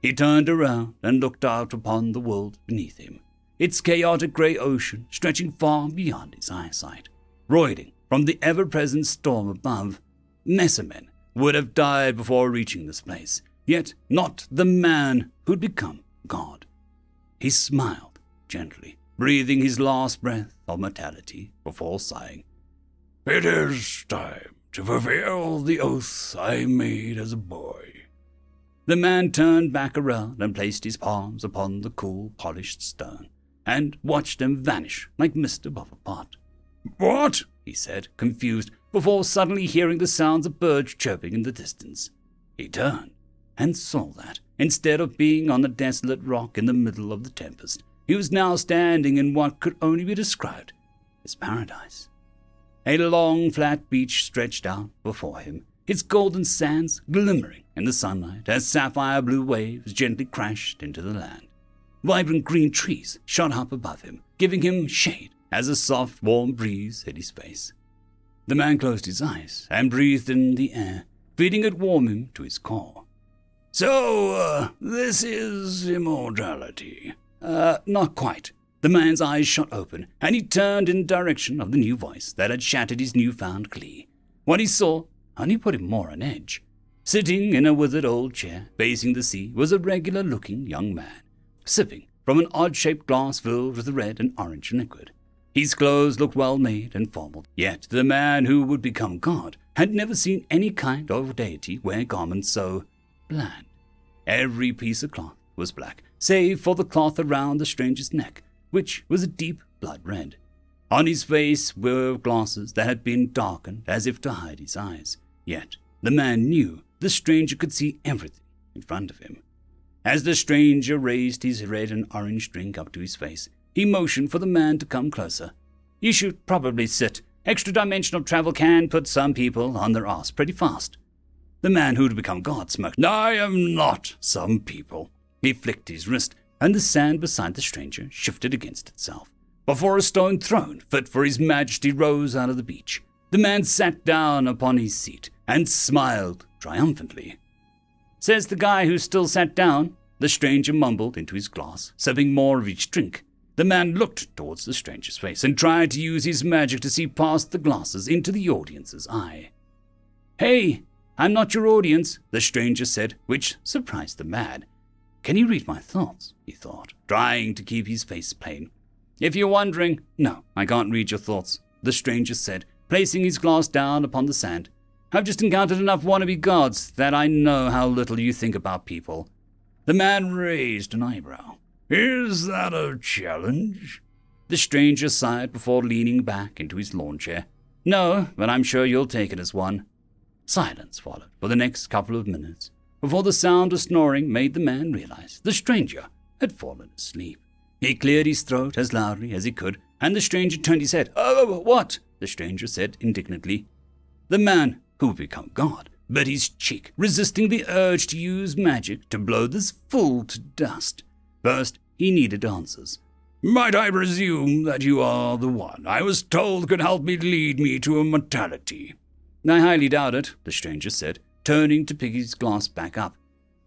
He turned around and looked out upon the world beneath him, its chaotic grey ocean stretching far beyond his eyesight, roiling from the ever present storm above. Messamen would have died before reaching this place, yet not the man who'd become God. He smiled gently, breathing his last breath of mortality before sighing. It is time to fulfill the oath I made as a boy. The man turned back around and placed his palms upon the cool, polished stone, and watched them vanish like mist above a pot. What? he said, confused, before suddenly hearing the sounds of birds chirping in the distance. He turned and saw that, instead of being on the desolate rock in the middle of the tempest, he was now standing in what could only be described as paradise. A long, flat beach stretched out before him, its golden sands glimmering in the sunlight as sapphire blue waves gently crashed into the land. Vibrant green trees shot up above him, giving him shade as a soft, warm breeze hit his face. The man closed his eyes and breathed in the air, feeling it warm him to his core. So, uh, this is immortality. Uh, not quite. The man's eyes shot open, and he turned in the direction of the new voice that had shattered his newfound glee. What he saw only put him more on edge. Sitting in a withered old chair, facing the sea, was a regular looking young man, sipping from an odd shaped glass filled with a red and orange liquid. His clothes looked well made and formal, yet the man who would become God had never seen any kind of deity wear garments so bland. Every piece of cloth was black, save for the cloth around the stranger's neck, which was a deep blood red. On his face were glasses that had been darkened as if to hide his eyes. Yet the man knew the stranger could see everything in front of him. As the stranger raised his red and orange drink up to his face, he motioned for the man to come closer. You should probably sit. Extra dimensional travel can put some people on their ass pretty fast. The man who'd become God smirked. I am not some people. He flicked his wrist, and the sand beside the stranger shifted against itself. Before a stone throne fit for his majesty rose out of the beach, the man sat down upon his seat and smiled triumphantly. Says the guy who still sat down, the stranger mumbled into his glass, sipping more of each drink. The man looked towards the stranger's face and tried to use his magic to see past the glasses into the audience's eye. Hey, I'm not your audience, the stranger said, which surprised the man. Can he read my thoughts? he thought, trying to keep his face plain. If you're wondering, no, I can't read your thoughts, the stranger said, placing his glass down upon the sand. I've just encountered enough wannabe gods that I know how little you think about people. The man raised an eyebrow. Is that a challenge? The stranger sighed before leaning back into his lawn chair. No, but I'm sure you'll take it as one. Silence followed for the next couple of minutes, before the sound of snoring made the man realize the stranger had fallen asleep. He cleared his throat as loudly as he could, and the stranger turned his head. Oh, oh what? the stranger said indignantly. The man, who would become God, bit his cheek, resisting the urge to use magic to blow this fool to dust. First, he needed answers. Might I presume that you are the one I was told could help me lead me to immortality? I highly doubt it, the stranger said, turning to pick his glass back up.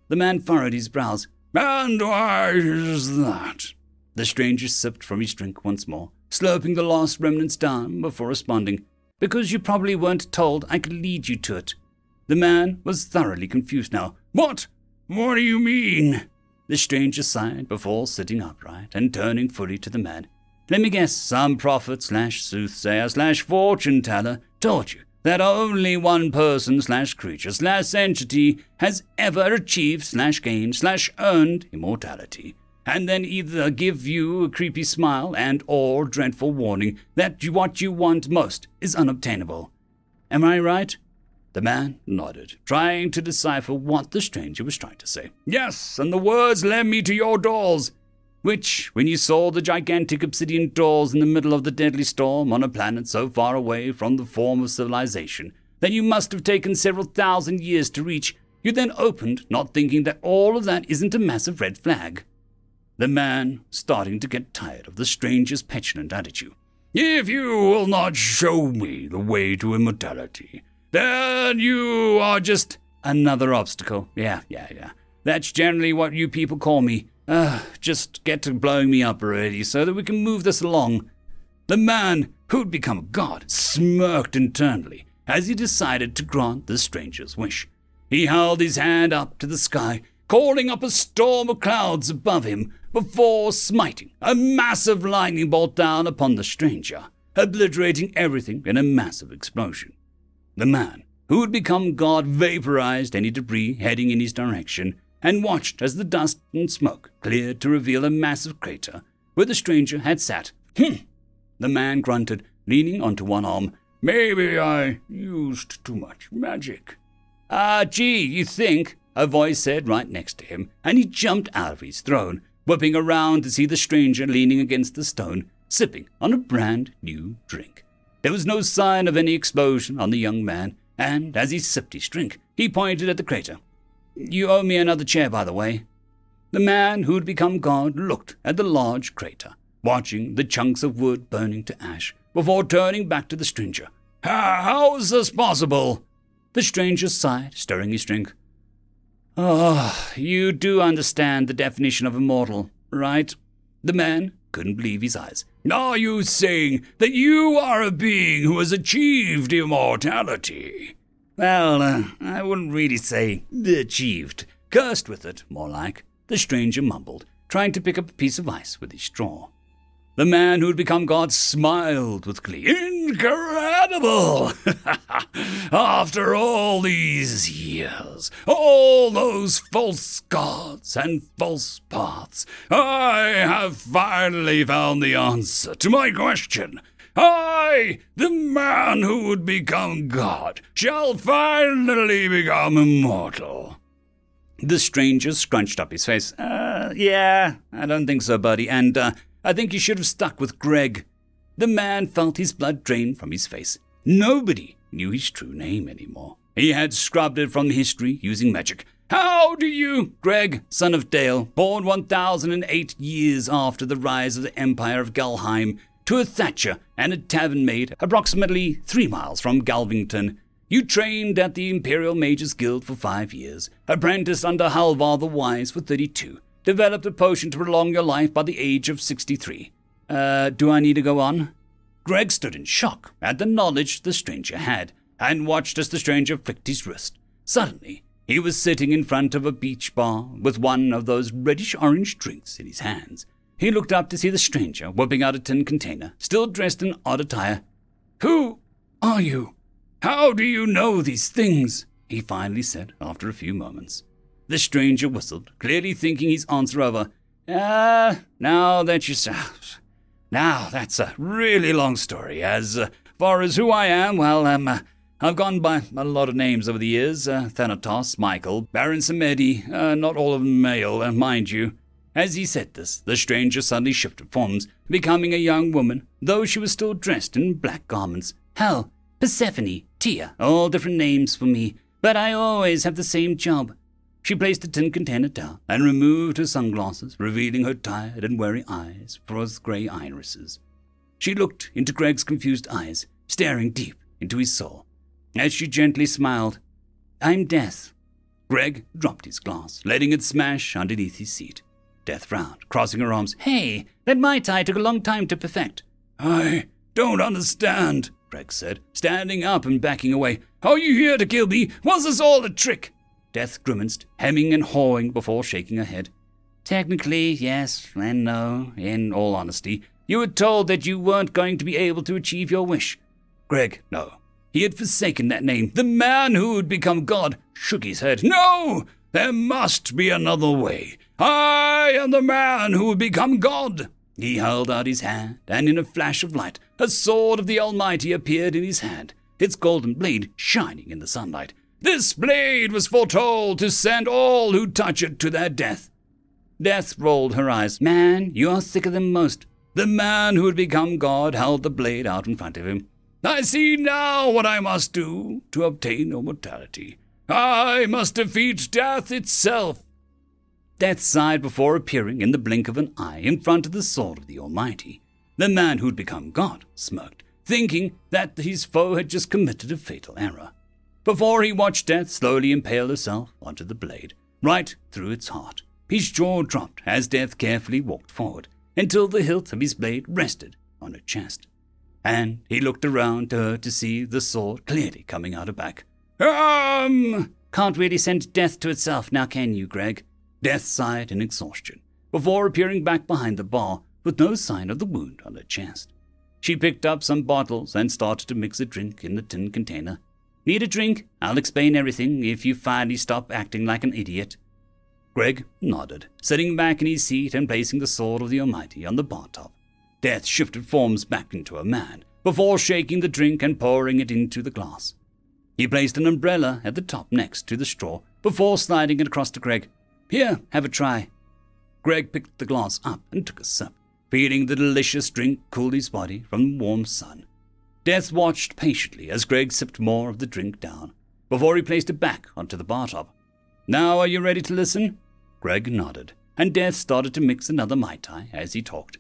The man furrowed his brows. And why is that? The stranger sipped from his drink once more, slurping the last remnants down before responding. Because you probably weren't told I could lead you to it. The man was thoroughly confused now. What? What do you mean? The stranger sighed before sitting upright and turning fully to the man. Let me guess, some prophet slash soothsayer slash fortune teller told you that only one person slash creature slash entity has ever achieved slash gained slash earned immortality, and then either give you a creepy smile and or dreadful warning that what you want most is unobtainable. Am I right? The man nodded, trying to decipher what the stranger was trying to say. Yes, and the words led me to your doors. Which, when you saw the gigantic obsidian doors in the middle of the deadly storm on a planet so far away from the form of civilization that you must have taken several thousand years to reach, you then opened, not thinking that all of that isn't a massive red flag. The man starting to get tired of the stranger's petulant attitude. If you will not show me the way to immortality, then you are just another obstacle. Yeah, yeah, yeah. That's generally what you people call me. Uh, just get to blowing me up already so that we can move this along. The man who'd become a god smirked internally as he decided to grant the stranger's wish. He held his hand up to the sky, calling up a storm of clouds above him before smiting a massive lightning bolt down upon the stranger, obliterating everything in a massive explosion. The man, who had become God, vaporized any debris heading in his direction and watched as the dust and smoke cleared to reveal a massive crater where the stranger had sat. Hmm. The man grunted, leaning onto one arm. Maybe I used too much magic. Ah, gee, you think? A voice said right next to him, and he jumped out of his throne, whipping around to see the stranger leaning against the stone, sipping on a brand new drink. There was no sign of any explosion on the young man, and as he sipped his drink, he pointed at the crater. You owe me another chair, by the way. The man who had become God looked at the large crater, watching the chunks of wood burning to ash, before turning back to the stranger. How is this possible? The stranger sighed, stirring his drink. Oh, you do understand the definition of immortal, right? The man couldn't believe his eyes. Are you saying that you are a being who has achieved immortality? Well, uh, I wouldn't really say achieved. Cursed with it, more like. The stranger mumbled, trying to pick up a piece of ice with his straw. The man who had become God smiled with glee. Incredible! After all these years, all those false gods and false paths, I have finally found the answer to my question. I, the man who would become God, shall finally become immortal. The stranger scrunched up his face. Uh, yeah, I don't think so, buddy. And, uh, I think you should have stuck with Greg. The man felt his blood drain from his face. Nobody knew his true name anymore. He had scrubbed it from history using magic. How do you, Greg, son of Dale, born 1008 years after the rise of the Empire of Galheim, to a thatcher and a tavern maid approximately three miles from Galvington. You trained at the Imperial Mages Guild for five years, apprenticed under Halvar the Wise for 32, developed a potion to prolong your life by the age of 63. Uh, do I need to go on? Greg stood in shock at the knowledge the stranger had, and watched as the stranger flicked his wrist. Suddenly, he was sitting in front of a beach bar with one of those reddish orange drinks in his hands. He looked up to see the stranger whipping out a tin container, still dressed in odd attire. Who are you? How do you know these things? he finally said after a few moments. The stranger whistled, clearly thinking his answer over. Ah, uh, now that you. Now, that's a really long story. As uh, far as who I am, well, um, uh, I've gone by a lot of names over the years uh, Thanatos, Michael, Baron Samedi, uh, not all of them male, uh, mind you. As he said this, the stranger suddenly shifted forms, becoming a young woman, though she was still dressed in black garments. Hel, Persephone, Tia, all different names for me, but I always have the same job she placed the tin container down and removed her sunglasses, revealing her tired and weary eyes with grey irises. She looked into Greg's confused eyes, staring deep into his soul. As she gently smiled, I'm Death. Greg dropped his glass, letting it smash underneath his seat. Death frowned, crossing her arms. Hey, that Mai Tai took a long time to perfect. I don't understand, Greg said, standing up and backing away. Are you here to kill me? Was this all a trick? Death grimaced, hemming and hawing before shaking her head. Technically, yes and no, in all honesty. You were told that you weren't going to be able to achieve your wish. Greg, no. He had forsaken that name. The man who had become God shook his head. No! There must be another way. I am the man who would become God. He held out his hand, and in a flash of light, a sword of the Almighty appeared in his hand, its golden blade shining in the sunlight. This blade was foretold to send all who touch it to their death. Death rolled her eyes. Man, you're thicker than most. The man who had become God held the blade out in front of him. I see now what I must do to obtain immortality. I must defeat death itself. Death sighed before appearing in the blink of an eye in front of the sword of the Almighty. The man who'd become God smirked, thinking that his foe had just committed a fatal error. Before he watched Death slowly impale herself onto the blade, right through its heart, his jaw dropped as Death carefully walked forward until the hilt of his blade rested on her chest. And he looked around to her to see the sword clearly coming out of her back. Um, can't really send death to itself now, can you, Greg? Death sighed in exhaustion before appearing back behind the bar with no sign of the wound on her chest. She picked up some bottles and started to mix a drink in the tin container. Need a drink? I'll explain everything if you finally stop acting like an idiot. Greg nodded, sitting back in his seat and placing the sword of the Almighty on the bar top. Death shifted forms back into a man before shaking the drink and pouring it into the glass. He placed an umbrella at the top next to the straw before sliding it across to Greg. Here, have a try. Greg picked the glass up and took a sip, feeling the delicious drink cool his body from the warm sun. Death watched patiently as Greg sipped more of the drink down before he placed it back onto the bar top. Now are you ready to listen? Greg nodded, and Death started to mix another Mai Tai as he talked.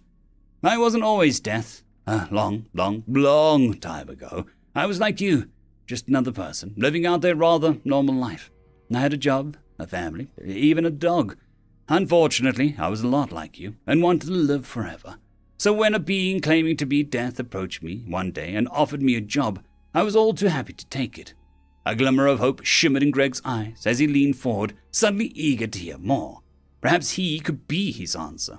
I wasn't always Death. A long, long, long time ago, I was like you, just another person, living out their rather normal life. I had a job, a family, even a dog. Unfortunately, I was a lot like you and wanted to live forever. So when a being claiming to be death approached me one day and offered me a job, I was all too happy to take it. A glimmer of hope shimmered in Greg's eyes as he leaned forward, suddenly eager to hear more. Perhaps he could be his answer.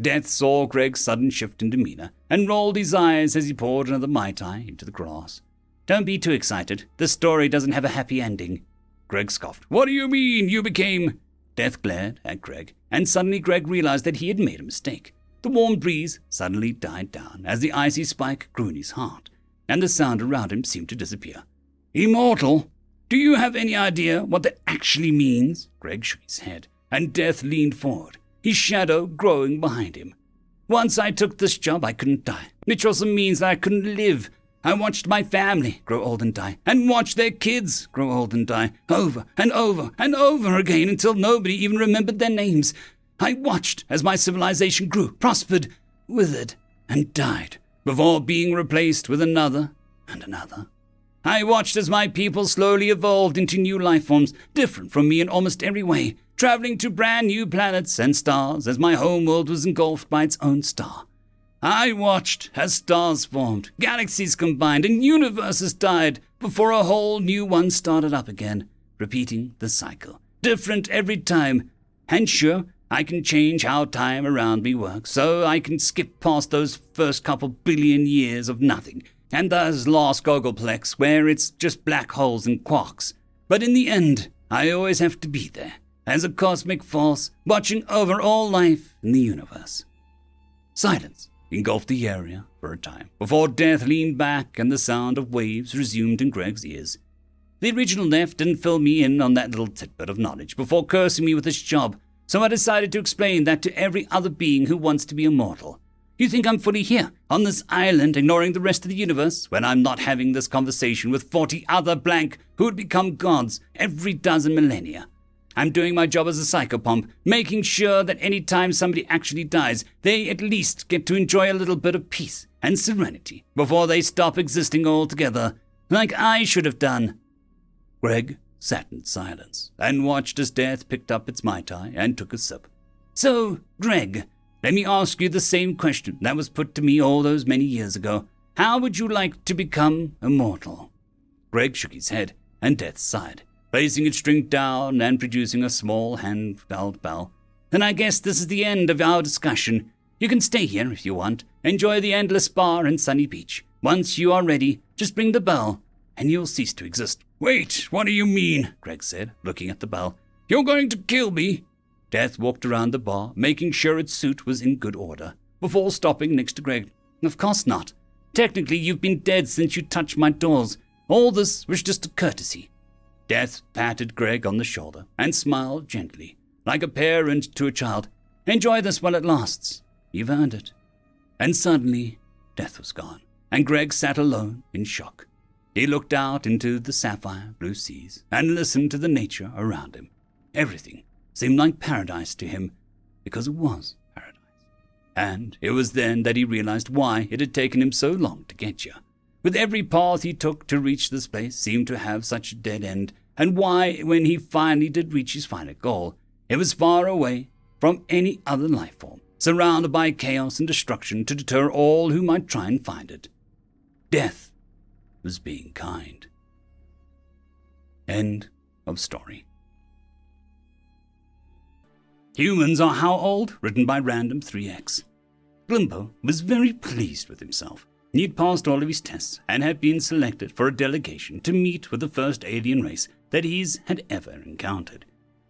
Death saw Greg's sudden shift in demeanor and rolled his eyes as he poured another Mai Tai into the glass. Don't be too excited. The story doesn't have a happy ending. Greg scoffed. What do you mean you became. Death glared at Greg, and suddenly Greg realized that he had made a mistake. The warm breeze suddenly died down as the icy spike grew in his heart, and the sound around him seemed to disappear. Immortal? Do you have any idea what that actually means? Greg shook his head, and Death leaned forward his shadow growing behind him. Once I took this job, I couldn't die, which also means that I couldn't live. I watched my family grow old and die, and watched their kids grow old and die, over and over and over again until nobody even remembered their names. I watched as my civilization grew, prospered, withered, and died, before being replaced with another and another. I watched as my people slowly evolved into new life forms, different from me in almost every way, traveling to brand new planets and stars as my homeworld was engulfed by its own star. I watched as stars formed, galaxies combined, and universes died before a whole new one started up again, repeating the cycle, different every time. And sure, I can change how time around me works, so I can skip past those first couple billion years of nothing, and those lost googolplex where it's just black holes and quarks. But in the end, I always have to be there, as a cosmic force watching over all life in the universe. Silence engulfed the area for a time before Death leaned back and the sound of waves resumed in Greg's ears. The original Neff didn't fill me in on that little tidbit of knowledge before cursing me with his job, so I decided to explain that to every other being who wants to be immortal. You think I'm fully here, on this island, ignoring the rest of the universe, when I'm not having this conversation with 40 other blank who would become gods every dozen millennia? I'm doing my job as a psychopomp, making sure that any time somebody actually dies, they at least get to enjoy a little bit of peace and serenity before they stop existing altogether, like I should have done. Greg sat in silence and watched as Death picked up its Mai Tai and took a sip. So, Greg, let me ask you the same question that was put to me all those many years ago. How would you like to become immortal? Greg shook his head, and Death sighed placing its drink down and producing a small hand-held bell. Then I guess this is the end of our discussion. You can stay here if you want. Enjoy the endless bar and sunny beach. Once you are ready, just ring the bell, and you'll cease to exist. Wait, what do you mean? Greg said, looking at the bell. You're going to kill me? Death walked around the bar, making sure its suit was in good order, before stopping next to Greg. Of course not. Technically, you've been dead since you touched my doors, All this was just a courtesy. Death patted Greg on the shoulder and smiled gently, like a parent to a child. Enjoy this while it lasts. You've earned it. And suddenly, Death was gone, and Greg sat alone in shock. He looked out into the sapphire blue seas and listened to the nature around him. Everything seemed like paradise to him because it was paradise. And it was then that he realized why it had taken him so long to get here. With every path he took to reach this place seemed to have such a dead end, and why, when he finally did reach his final goal, it was far away from any other life form, surrounded by chaos and destruction to deter all who might try and find it. Death was being kind. End of story. Humans Are How Old, written by Random 3X. Glimpo was very pleased with himself. He had passed all of his tests and had been selected for a delegation to meet with the first alien race that he's had ever encountered.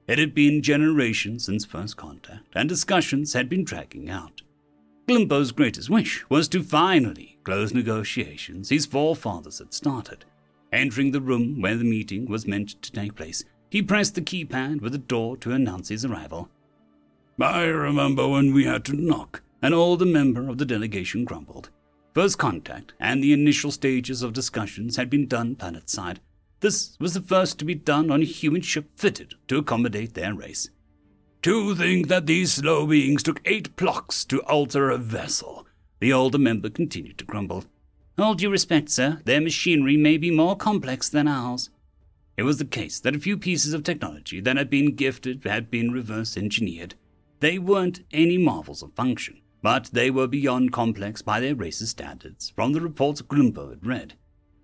It had been generations since first contact, and discussions had been dragging out. Glimpo's greatest wish was to finally close negotiations his forefathers had started. Entering the room where the meeting was meant to take place, he pressed the keypad with the door to announce his arrival. I remember when we had to knock. An older member of the delegation grumbled. First contact and the initial stages of discussions had been done planetside. This was the first to be done on a human ship fitted to accommodate their race. To think that these slow beings took eight blocks to alter a vessel, the older member continued to grumble. All due respect, sir, their machinery may be more complex than ours. It was the case that a few pieces of technology that had been gifted had been reverse engineered. They weren't any marvels of function, but they were beyond complex by their race's standards, from the reports Glimpo had read.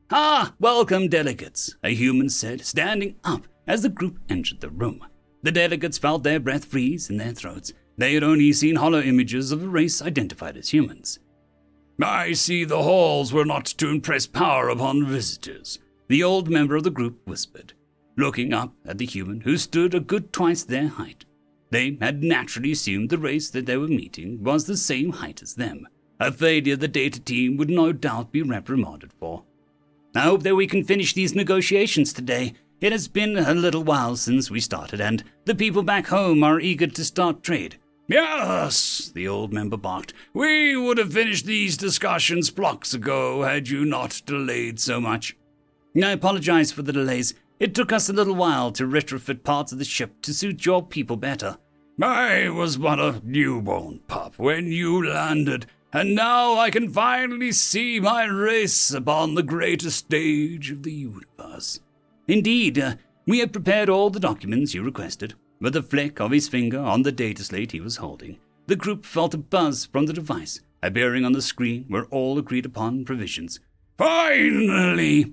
Ah, welcome, delegates, a human said, standing up as the group entered the room. The delegates felt their breath freeze in their throats. They had only seen hollow images of a race identified as humans. I see the halls were not to impress power upon visitors, the old member of the group whispered, looking up at the human who stood a good twice their height. They had naturally assumed the race that they were meeting was the same height as them, a failure the data team would no doubt be reprimanded for. I hope that we can finish these negotiations today. It has been a little while since we started, and the people back home are eager to start trade. Yes, the old member barked. We would have finished these discussions blocks ago had you not delayed so much. I apologize for the delays. It took us a little while to retrofit parts of the ship to suit your people better. I was but a newborn pup when you landed, and now I can finally see my race upon the greatest stage of the universe. Indeed, uh, we have prepared all the documents you requested. With a flick of his finger on the data slate he was holding, the group felt a buzz from the device, appearing on the screen were all agreed upon provisions. Finally!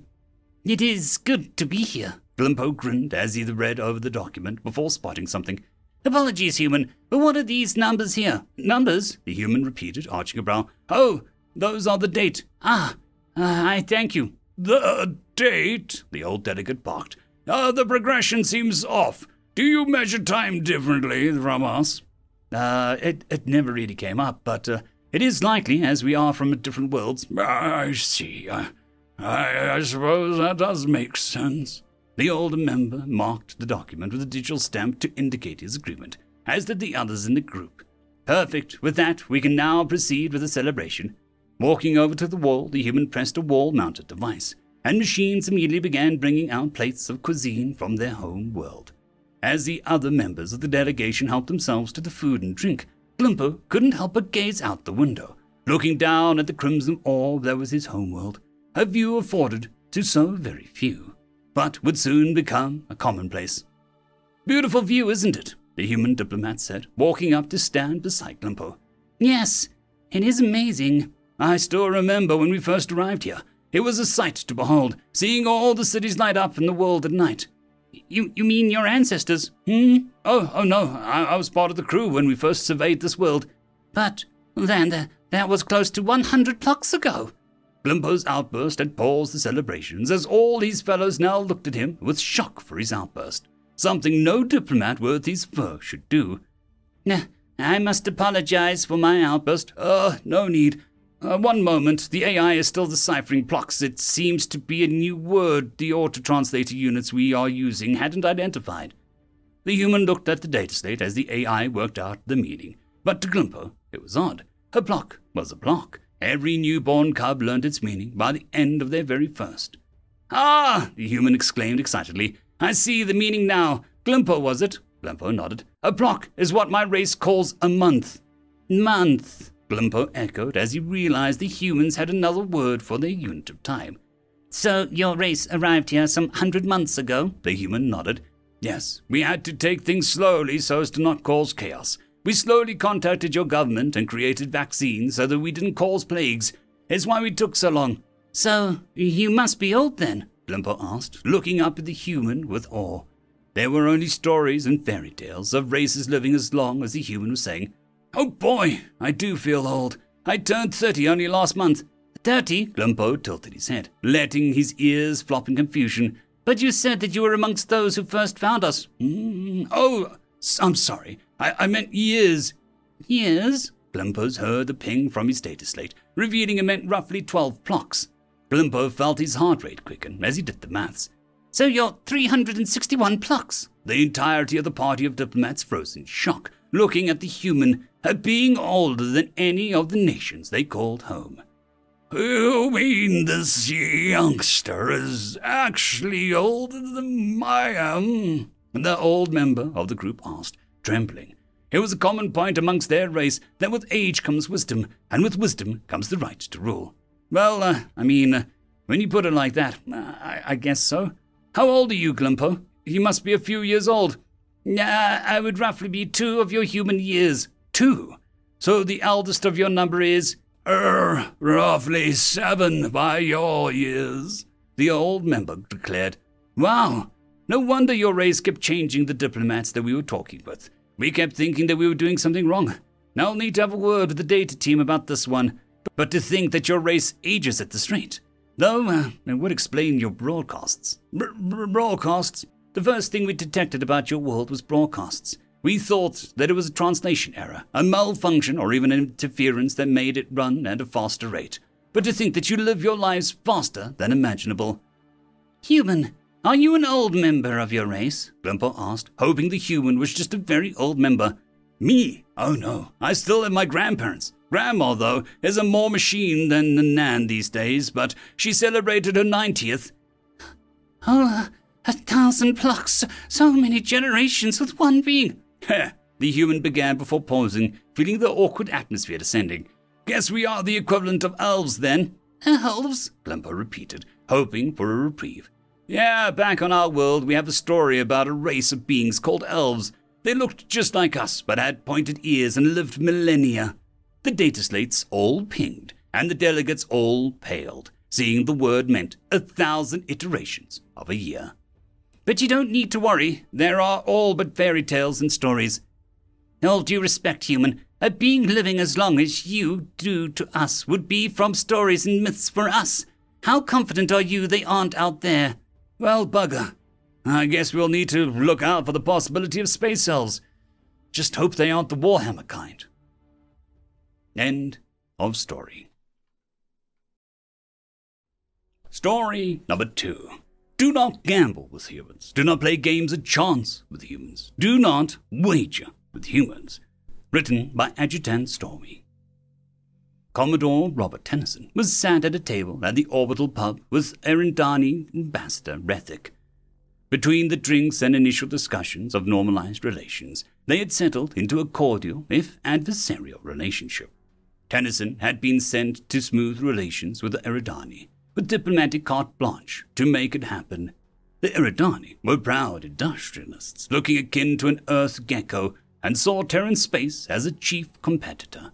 It is good to be here. Glimpo grinned as he read over the document before spotting something. Apologies, human, but what are these numbers here? Numbers? The human repeated, arching a brow. Oh, those are the date. Ah, uh, I thank you. The date? The old delegate barked. Uh, the progression seems off. Do you measure time differently from us? Uh, it, it never really came up, but uh, it is likely, as we are from different worlds. I see. I, I, I suppose that does make sense. The older member marked the document with a digital stamp to indicate his agreement, as did the others in the group. Perfect. With that, we can now proceed with the celebration. Walking over to the wall, the human pressed a wall mounted device, and machines immediately began bringing out plates of cuisine from their home world. As the other members of the delegation helped themselves to the food and drink, Glimpo couldn't help but gaze out the window, looking down at the crimson orb that was his homeworld, a view afforded to so very few but would soon become a commonplace. Beautiful view, isn't it? The human diplomat said, walking up to stand beside Glimpo. Yes, it is amazing. I still remember when we first arrived here. It was a sight to behold, seeing all the cities light up in the world at night. You, you mean your ancestors? Hmm? Oh, oh no, I, I was part of the crew when we first surveyed this world. But, then, that was close to 100 blocks ago. Glimpo's outburst had paused the celebrations as all his fellows now looked at him with shock for his outburst, something no diplomat worth his fur should do. I must apologize for my outburst. Uh, no need. uh, one moment, the AI is still deciphering blocks. It seems to be a new word the auto-translator units we are using hadn't identified. The human looked at the dataslate as the AI worked out the meaning. But to Glimpo, it was odd. A block was a block. Every newborn cub learned its meaning by the end of their very first. Ah! the human exclaimed excitedly. I see the meaning now. Glimpo, was it? Glimpo nodded. A block is what my race calls a month. Month, Glimpo echoed as he realized the humans had another word for their unit of time. So your race arrived here some hundred months ago? The human nodded. Yes, we had to take things slowly so as to not cause chaos. We slowly contacted your government and created vaccines so that we didn't cause plagues. It's why we took so long. So you must be old then? Glimpo asked, looking up at the human with awe. There were only stories and fairy tales of races living as long as the human was saying, Oh boy, I do feel old. I turned 30 only last month. 30? Glimpo tilted his head, letting his ears flop in confusion. But you said that you were amongst those who first found us. Mm, oh, I'm sorry. I, I meant years. Years? Glimpo's heard the ping from his data slate, revealing it meant roughly 12 blocks. Glimpo felt his heart rate quicken as he did the maths. So you're 361 plucks. The entirety of the party of diplomats froze in shock, looking at the human, at being older than any of the nations they called home. You mean this youngster is actually older than I am? The old member of the group asked, trembling. It was a common point amongst their race that with age comes wisdom, and with wisdom comes the right to rule. Well, uh, I mean, uh, when you put it like that, uh, I, I guess so. How old are you, Glimpo? You must be a few years old. I would roughly be two of your human years. Two? So the eldest of your number is? Er, roughly seven by your years, the old member declared. Wow, no wonder your race kept changing the diplomats that we were talking with. We kept thinking that we were doing something wrong. Now I'll need to have a word with the data team about this one. But to think that your race ages at this rate. Though, uh, it would explain your broadcasts. broadcasts? The first thing we detected about your world was broadcasts. We thought that it was a translation error, a malfunction, or even an interference that made it run at a faster rate. But to think that you live your lives faster than imaginable. Human, are you an old member of your race? Glimpo asked, hoping the human was just a very old member. Me? Oh no, I still have my grandparents. Grandma, though, is a more machine than a Nan these days, but she celebrated her 90th. Oh, a thousand plucks, so many generations with one being. The human began before pausing, feeling the awkward atmosphere descending. Guess we are the equivalent of elves, then. Elves? Glimpo repeated, hoping for a reprieve. Yeah, back on our world, we have a story about a race of beings called elves. They looked just like us, but had pointed ears and lived millennia. The data slates all pinged, and the delegates all paled, seeing the word meant a thousand iterations of a year. But you don't need to worry, there are all but fairy tales and stories. All due respect, human, a being living as long as you do to us would be from stories and myths for us. How confident are you they aren't out there? Well, bugger. I guess we'll need to look out for the possibility of space elves. Just hope they aren't the Warhammer kind. End of story. Story number two. Do not gamble with humans. Do not play games of chance with humans. Do not wager with humans. Written by Adjutant Stormy. Commodore Robert Tennyson was sat at a table at the Orbital Pub with Eridani Ambassador Rethick. Between the drinks and initial discussions of normalized relations, they had settled into a cordial, if adversarial, relationship. Tennyson had been sent to smooth relations with the Eridani, with diplomatic carte blanche to make it happen. The Eridani were proud industrialists, looking akin to an Earth gecko, and saw Terran space as a chief competitor.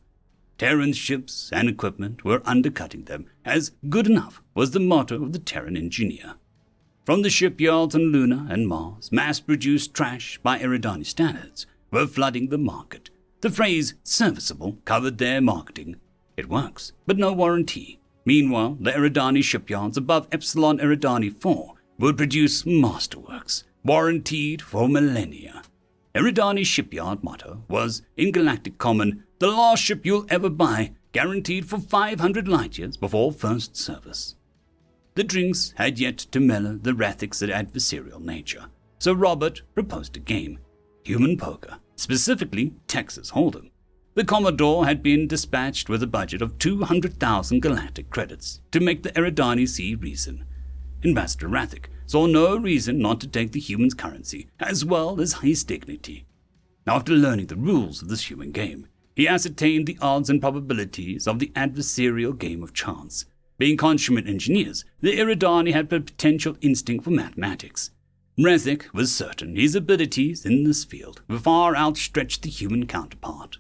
Terran's ships and equipment were undercutting them, as good enough was the motto of the Terran engineer. From the shipyards on Luna and Mars, mass produced trash by Eridani standards were flooding the market, the phrase serviceable covered their marketing. It works, but no warranty. Meanwhile, the Eridani shipyards above Epsilon Eridani 4 would produce masterworks, warranted for millennia. Eridani shipyard motto was, in galactic common, the last ship you'll ever buy, guaranteed for 500 light years before first service. The drinks had yet to mellow the Rathic's adversarial nature, so Robert proposed a game human poker, specifically Texas Hold'em. The Commodore had been dispatched with a budget of 200,000 galactic credits to make the Eridani see reason. Ambassador Rathic saw no reason not to take the human's currency, as well as his dignity. After learning the rules of this human game, he ascertained the odds and probabilities of the adversarial game of chance. Being consummate engineers, the Eridani had a potential instinct for mathematics. Rethick was certain his abilities in this field far outstretched the human counterpart.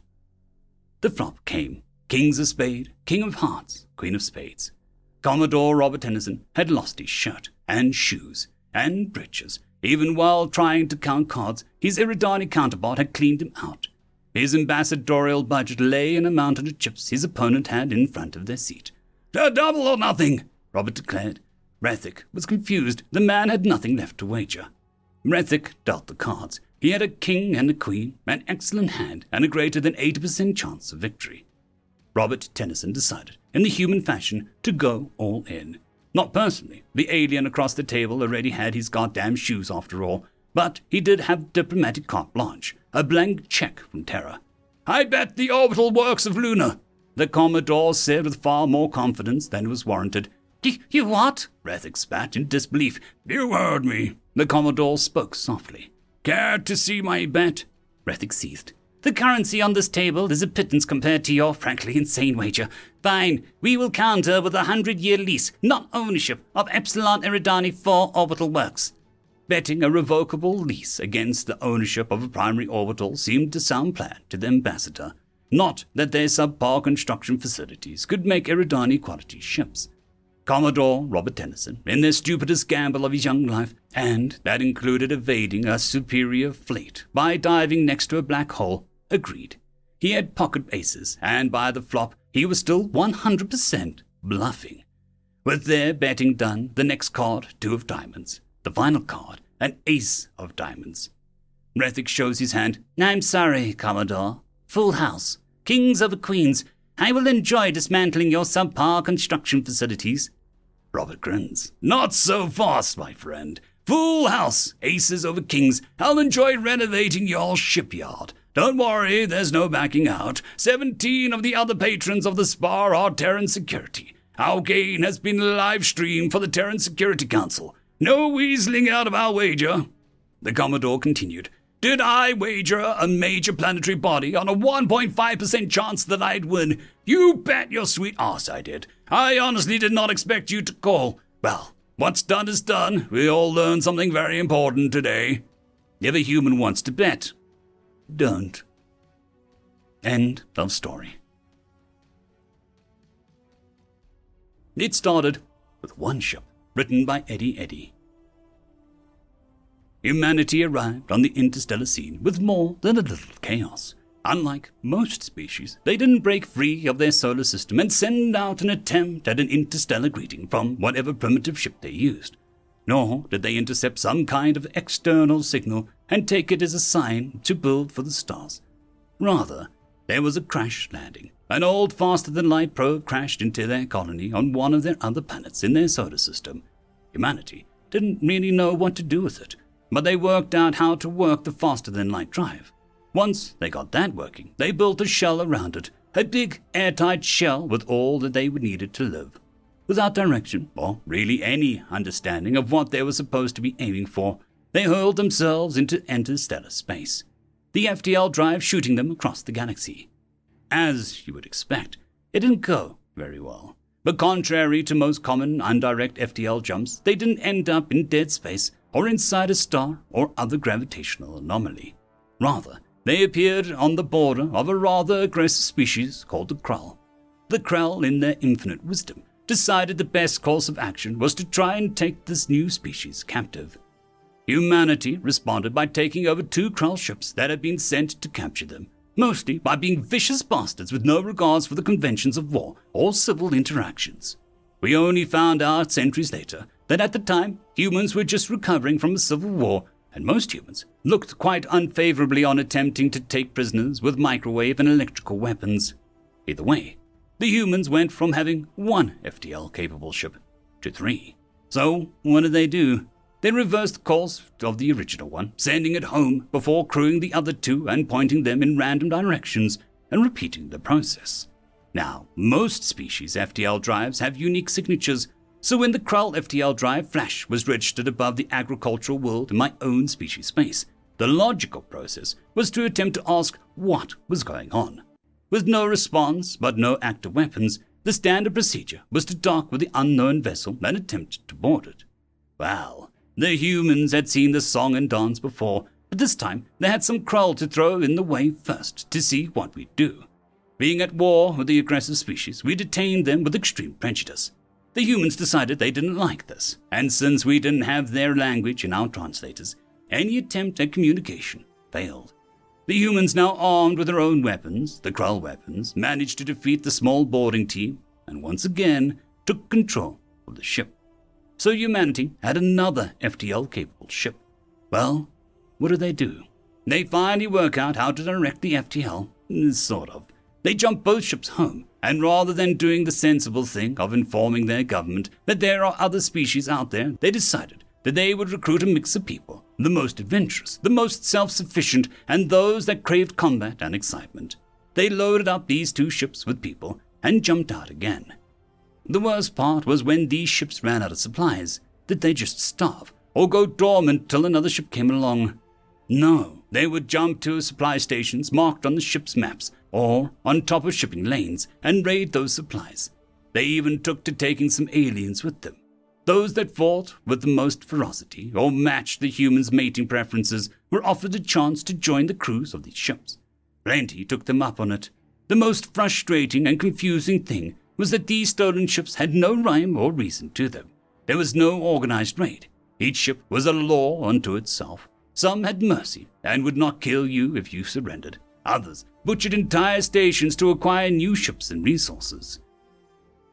The flop came. Kings of spade, king of hearts, queen of spades. Commodore Robert Tennyson had lost his shirt and shoes and breeches. Even while trying to count cards, his Eridani counterpart had cleaned him out. His ambassadorial budget lay in a mountain of chips his opponent had in front of their seat. double or nothing, Robert declared. Rethick was confused. The man had nothing left to wager. Rethick dealt the cards. He had a king and a queen, an excellent hand, and a greater than 80% chance of victory. Robert Tennyson decided, in the human fashion, to go all in. Not personally. The alien across the table already had his goddamn shoes after all. But he did have diplomatic carte blanche, a blank check from Terra. I bet the orbital works of Luna, the Commodore said with far more confidence than was warranted. You what? Rethick spat in disbelief. You heard me. The Commodore spoke softly. Care to see my bet? Rethick seethed. The currency on this table is a pittance compared to your frankly insane wager. Fine, we will counter with a hundred year lease, not ownership, of Epsilon Eridani 4 orbital works. Betting a revocable lease against the ownership of a primary orbital seemed a sound plan to the ambassador. Not that their subpar construction facilities could make Eridani quality ships. Commodore Robert Tennyson, in the stupidest gamble of his young life, and that included evading a superior fleet by diving next to a black hole, agreed. He had pocket aces, and by the flop, he was still 100% bluffing. With their betting done, the next card, two of diamonds. The final card, an ace of diamonds. Rethick shows his hand. I'm sorry, Commodore. Full house. Kings over queens. I will enjoy dismantling your subpar construction facilities. Robert grins. Not so fast, my friend. Full house, aces over kings. I'll enjoy renovating your shipyard. Don't worry, there's no backing out. Seventeen of the other patrons of the spa are Terran security. Our gain has been live streamed for the Terran Security Council. No weaseling out of our wager. The Commodore continued. Did I wager a major planetary body on a 1.5% chance that I'd win? You bet your sweet ass I did. I honestly did not expect you to call. Well, what's done is done. We all learned something very important today. If a human wants to bet, don't. End of story. It started with one ship, written by Eddie Eddy. Humanity arrived on the interstellar scene with more than a little chaos. Unlike most species, they didn't break free of their solar system and send out an attempt at an interstellar greeting from whatever primitive ship they used. Nor did they intercept some kind of external signal and take it as a sign to build for the stars. Rather, there was a crash landing. An old faster than light probe crashed into their colony on one of their other planets in their solar system. Humanity didn't really know what to do with it but they worked out how to work the faster than light drive. Once they got that working, they built a shell around it, a big airtight shell with all that they needed to live. Without direction, or really any understanding of what they were supposed to be aiming for, they hurled themselves into interstellar space, the FTL drive shooting them across the galaxy. As you would expect, it didn't go very well. But contrary to most common undirect FTL jumps, they didn't end up in dead space or inside a star or other gravitational anomaly. Rather, they appeared on the border of a rather aggressive species called the Krull. The Krull, in their infinite wisdom, decided the best course of action was to try and take this new species captive. Humanity responded by taking over two Krull ships that had been sent to capture them, mostly by being vicious bastards with no regards for the conventions of war or civil interactions. We only found out centuries later that at the time humans were just recovering from a civil war, and most humans looked quite unfavorably on attempting to take prisoners with microwave and electrical weapons. Either way, the humans went from having one FTL capable ship to three. So, what did they do? They reversed the course of the original one, sending it home before crewing the other two and pointing them in random directions and repeating the process. Now, most species FTL drives have unique signatures, so when the Krull FTL drive flash was registered above the agricultural world in my own species space, the logical process was to attempt to ask what was going on. With no response, but no active weapons, the standard procedure was to dock with the unknown vessel and attempt to board it. Well, the humans had seen the song and dance before, but this time they had some Krull to throw in the way first to see what we'd do. Being at war with the aggressive species, we detained them with extreme prejudice. The humans decided they didn't like this, and since we didn't have their language in our translators, any attempt at communication failed. The humans, now armed with their own weapons, the Krull weapons, managed to defeat the small boarding team and once again took control of the ship. So humanity had another FTL capable ship. Well, what do they do? They finally work out how to direct the FTL, sort of. They jump both ships home, and rather than doing the sensible thing of informing their government that there are other species out there, they decided that they would recruit a mix of people the most adventurous, the most self sufficient, and those that craved combat and excitement. They loaded up these two ships with people and jumped out again. The worst part was when these ships ran out of supplies. Did they just starve or go dormant till another ship came along? No, they would jump to supply stations marked on the ship's maps or on top of shipping lanes and raid those supplies. They even took to taking some aliens with them. Those that fought with the most ferocity or matched the humans' mating preferences were offered a chance to join the crews of these ships. Plenty took them up on it. The most frustrating and confusing thing was that these stolen ships had no rhyme or reason to them. There was no organized raid. Each ship was a law unto itself. Some had mercy and would not kill you if you surrendered. Others butchered entire stations to acquire new ships and resources.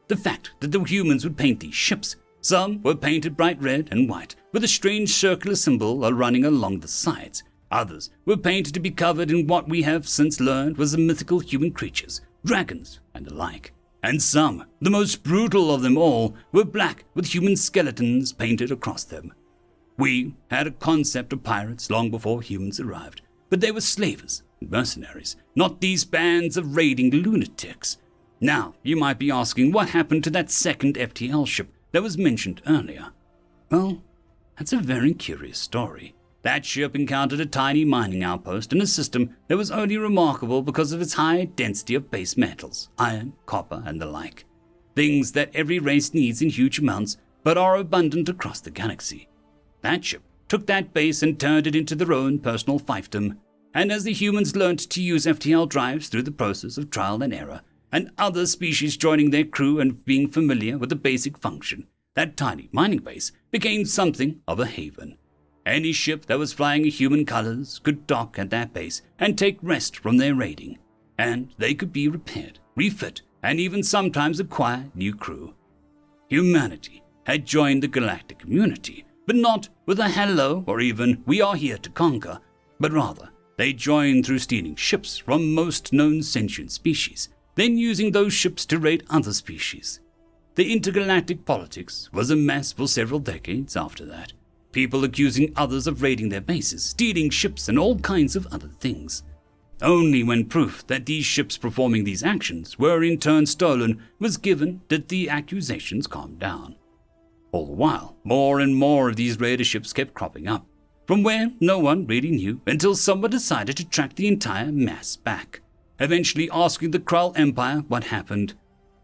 The fact that the humans would paint these ships some were painted bright red and white, with a strange circular symbol running along the sides. Others were painted to be covered in what we have since learned was the mythical human creatures, dragons, and the like. And some, the most brutal of them all, were black with human skeletons painted across them. We had a concept of pirates long before humans arrived, but they were slavers and mercenaries, not these bands of raiding lunatics. Now, you might be asking what happened to that second FTL ship that was mentioned earlier. Well, that's a very curious story. That ship encountered a tiny mining outpost in a system that was only remarkable because of its high density of base metals, iron, copper, and the like. Things that every race needs in huge amounts, but are abundant across the galaxy. That ship took that base and turned it into their own personal fiefdom, and as the humans learned to use FTL drives through the process of trial and error, and other species joining their crew and being familiar with the basic function, that tiny mining base became something of a haven. Any ship that was flying human colors could dock at that base and take rest from their raiding, and they could be repaired, refit, and even sometimes acquire new crew. Humanity had joined the galactic community, but not with a hello or even we are here to conquer, but rather they joined through stealing ships from most known sentient species then using those ships to raid other species. The intergalactic politics was a mess for several decades after that. People accusing others of raiding their bases, stealing ships, and all kinds of other things. Only when proof that these ships performing these actions were in turn stolen was given did the accusations calm down. All the while, more and more of these raider ships kept cropping up, from where no one really knew until someone decided to track the entire mass back eventually asking the Krull Empire what happened.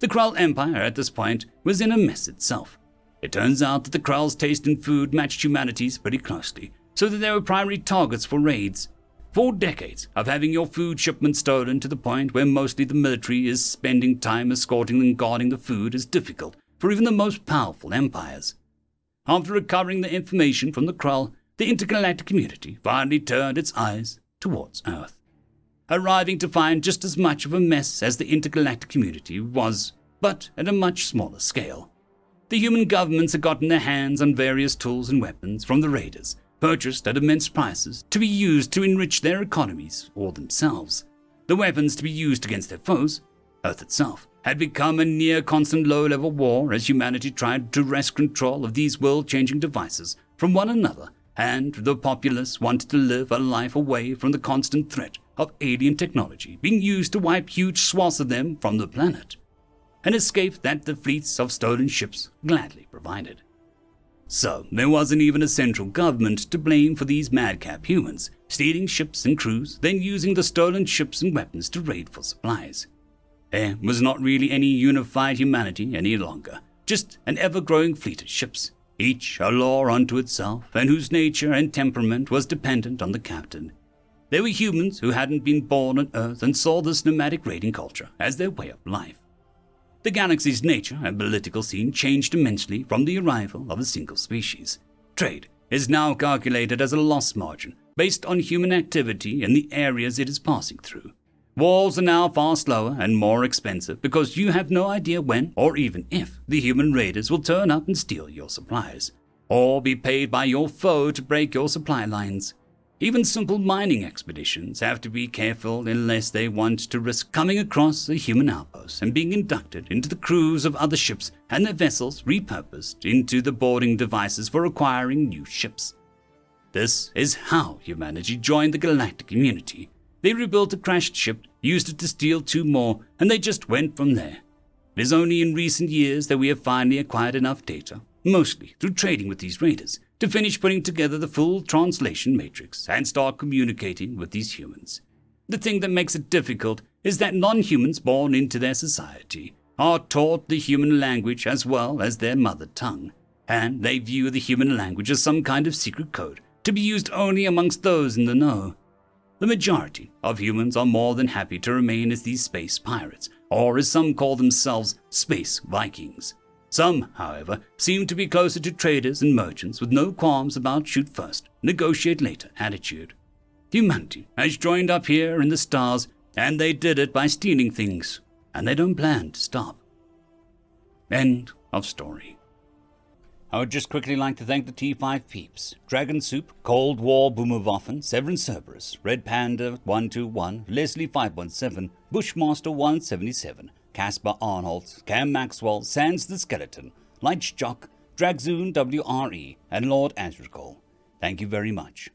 The Krull Empire, at this point, was in a mess itself. It turns out that the Krull's taste in food matched humanity's pretty closely, so that they were primary targets for raids. Four decades of having your food shipments stolen to the point where mostly the military is spending time escorting and guarding the food is difficult for even the most powerful empires. After recovering the information from the Krull, the intergalactic community finally turned its eyes towards Earth arriving to find just as much of a mess as the intergalactic community was, but at a much smaller scale. The human governments had gotten their hands on various tools and weapons from the raiders, purchased at immense prices to be used to enrich their economies or themselves. The weapons to be used against their foes, Earth itself, had become a near constant low level war as humanity tried to wrest control of these world changing devices from one another, and the populace wanted to live a life away from the constant threat of alien technology being used to wipe huge swaths of them from the planet. An escape that the fleets of stolen ships gladly provided. So, there wasn't even a central government to blame for these madcap humans, stealing ships and crews, then using the stolen ships and weapons to raid for supplies. There was not really any unified humanity any longer, just an ever growing fleet of ships, each a law unto itself, and whose nature and temperament was dependent on the captain. They were humans who hadn't been born on Earth and saw this nomadic raiding culture as their way of life. The galaxy's nature and political scene changed immensely from the arrival of a single species. Trade is now calculated as a loss margin based on human activity in the areas it is passing through. Wars are now far slower and more expensive because you have no idea when or even if the human raiders will turn up and steal your supplies, or be paid by your foe to break your supply lines. Even simple mining expeditions have to be careful unless they want to risk coming across a human outpost and being inducted into the crews of other ships and their vessels repurposed into the boarding devices for acquiring new ships. This is how humanity joined the galactic community. They rebuilt a crashed ship, used it to steal two more, and they just went from there. It is only in recent years that we have finally acquired enough data, mostly through trading with these raiders, to finish putting together the full translation matrix and start communicating with these humans. The thing that makes it difficult is that non humans born into their society are taught the human language as well as their mother tongue, and they view the human language as some kind of secret code to be used only amongst those in the know. The majority of humans are more than happy to remain as these space pirates, or as some call themselves, space Vikings. Some, however, seem to be closer to traders and merchants with no qualms about shoot first, negotiate later attitude. Humanity has joined up here in the stars, and they did it by stealing things, and they don't plan to stop. End of story. I would just quickly like to thank the T5 peeps Dragon Soup, Cold War Boomerwaffen, Severin Cerberus, Red Panda 121, Leslie 517, Bushmaster 177, Caspar Arnold, Cam Maxwell, Sans the Skeleton, Light Jock, Dragzoon WRE, and Lord Azrakal. Thank you very much.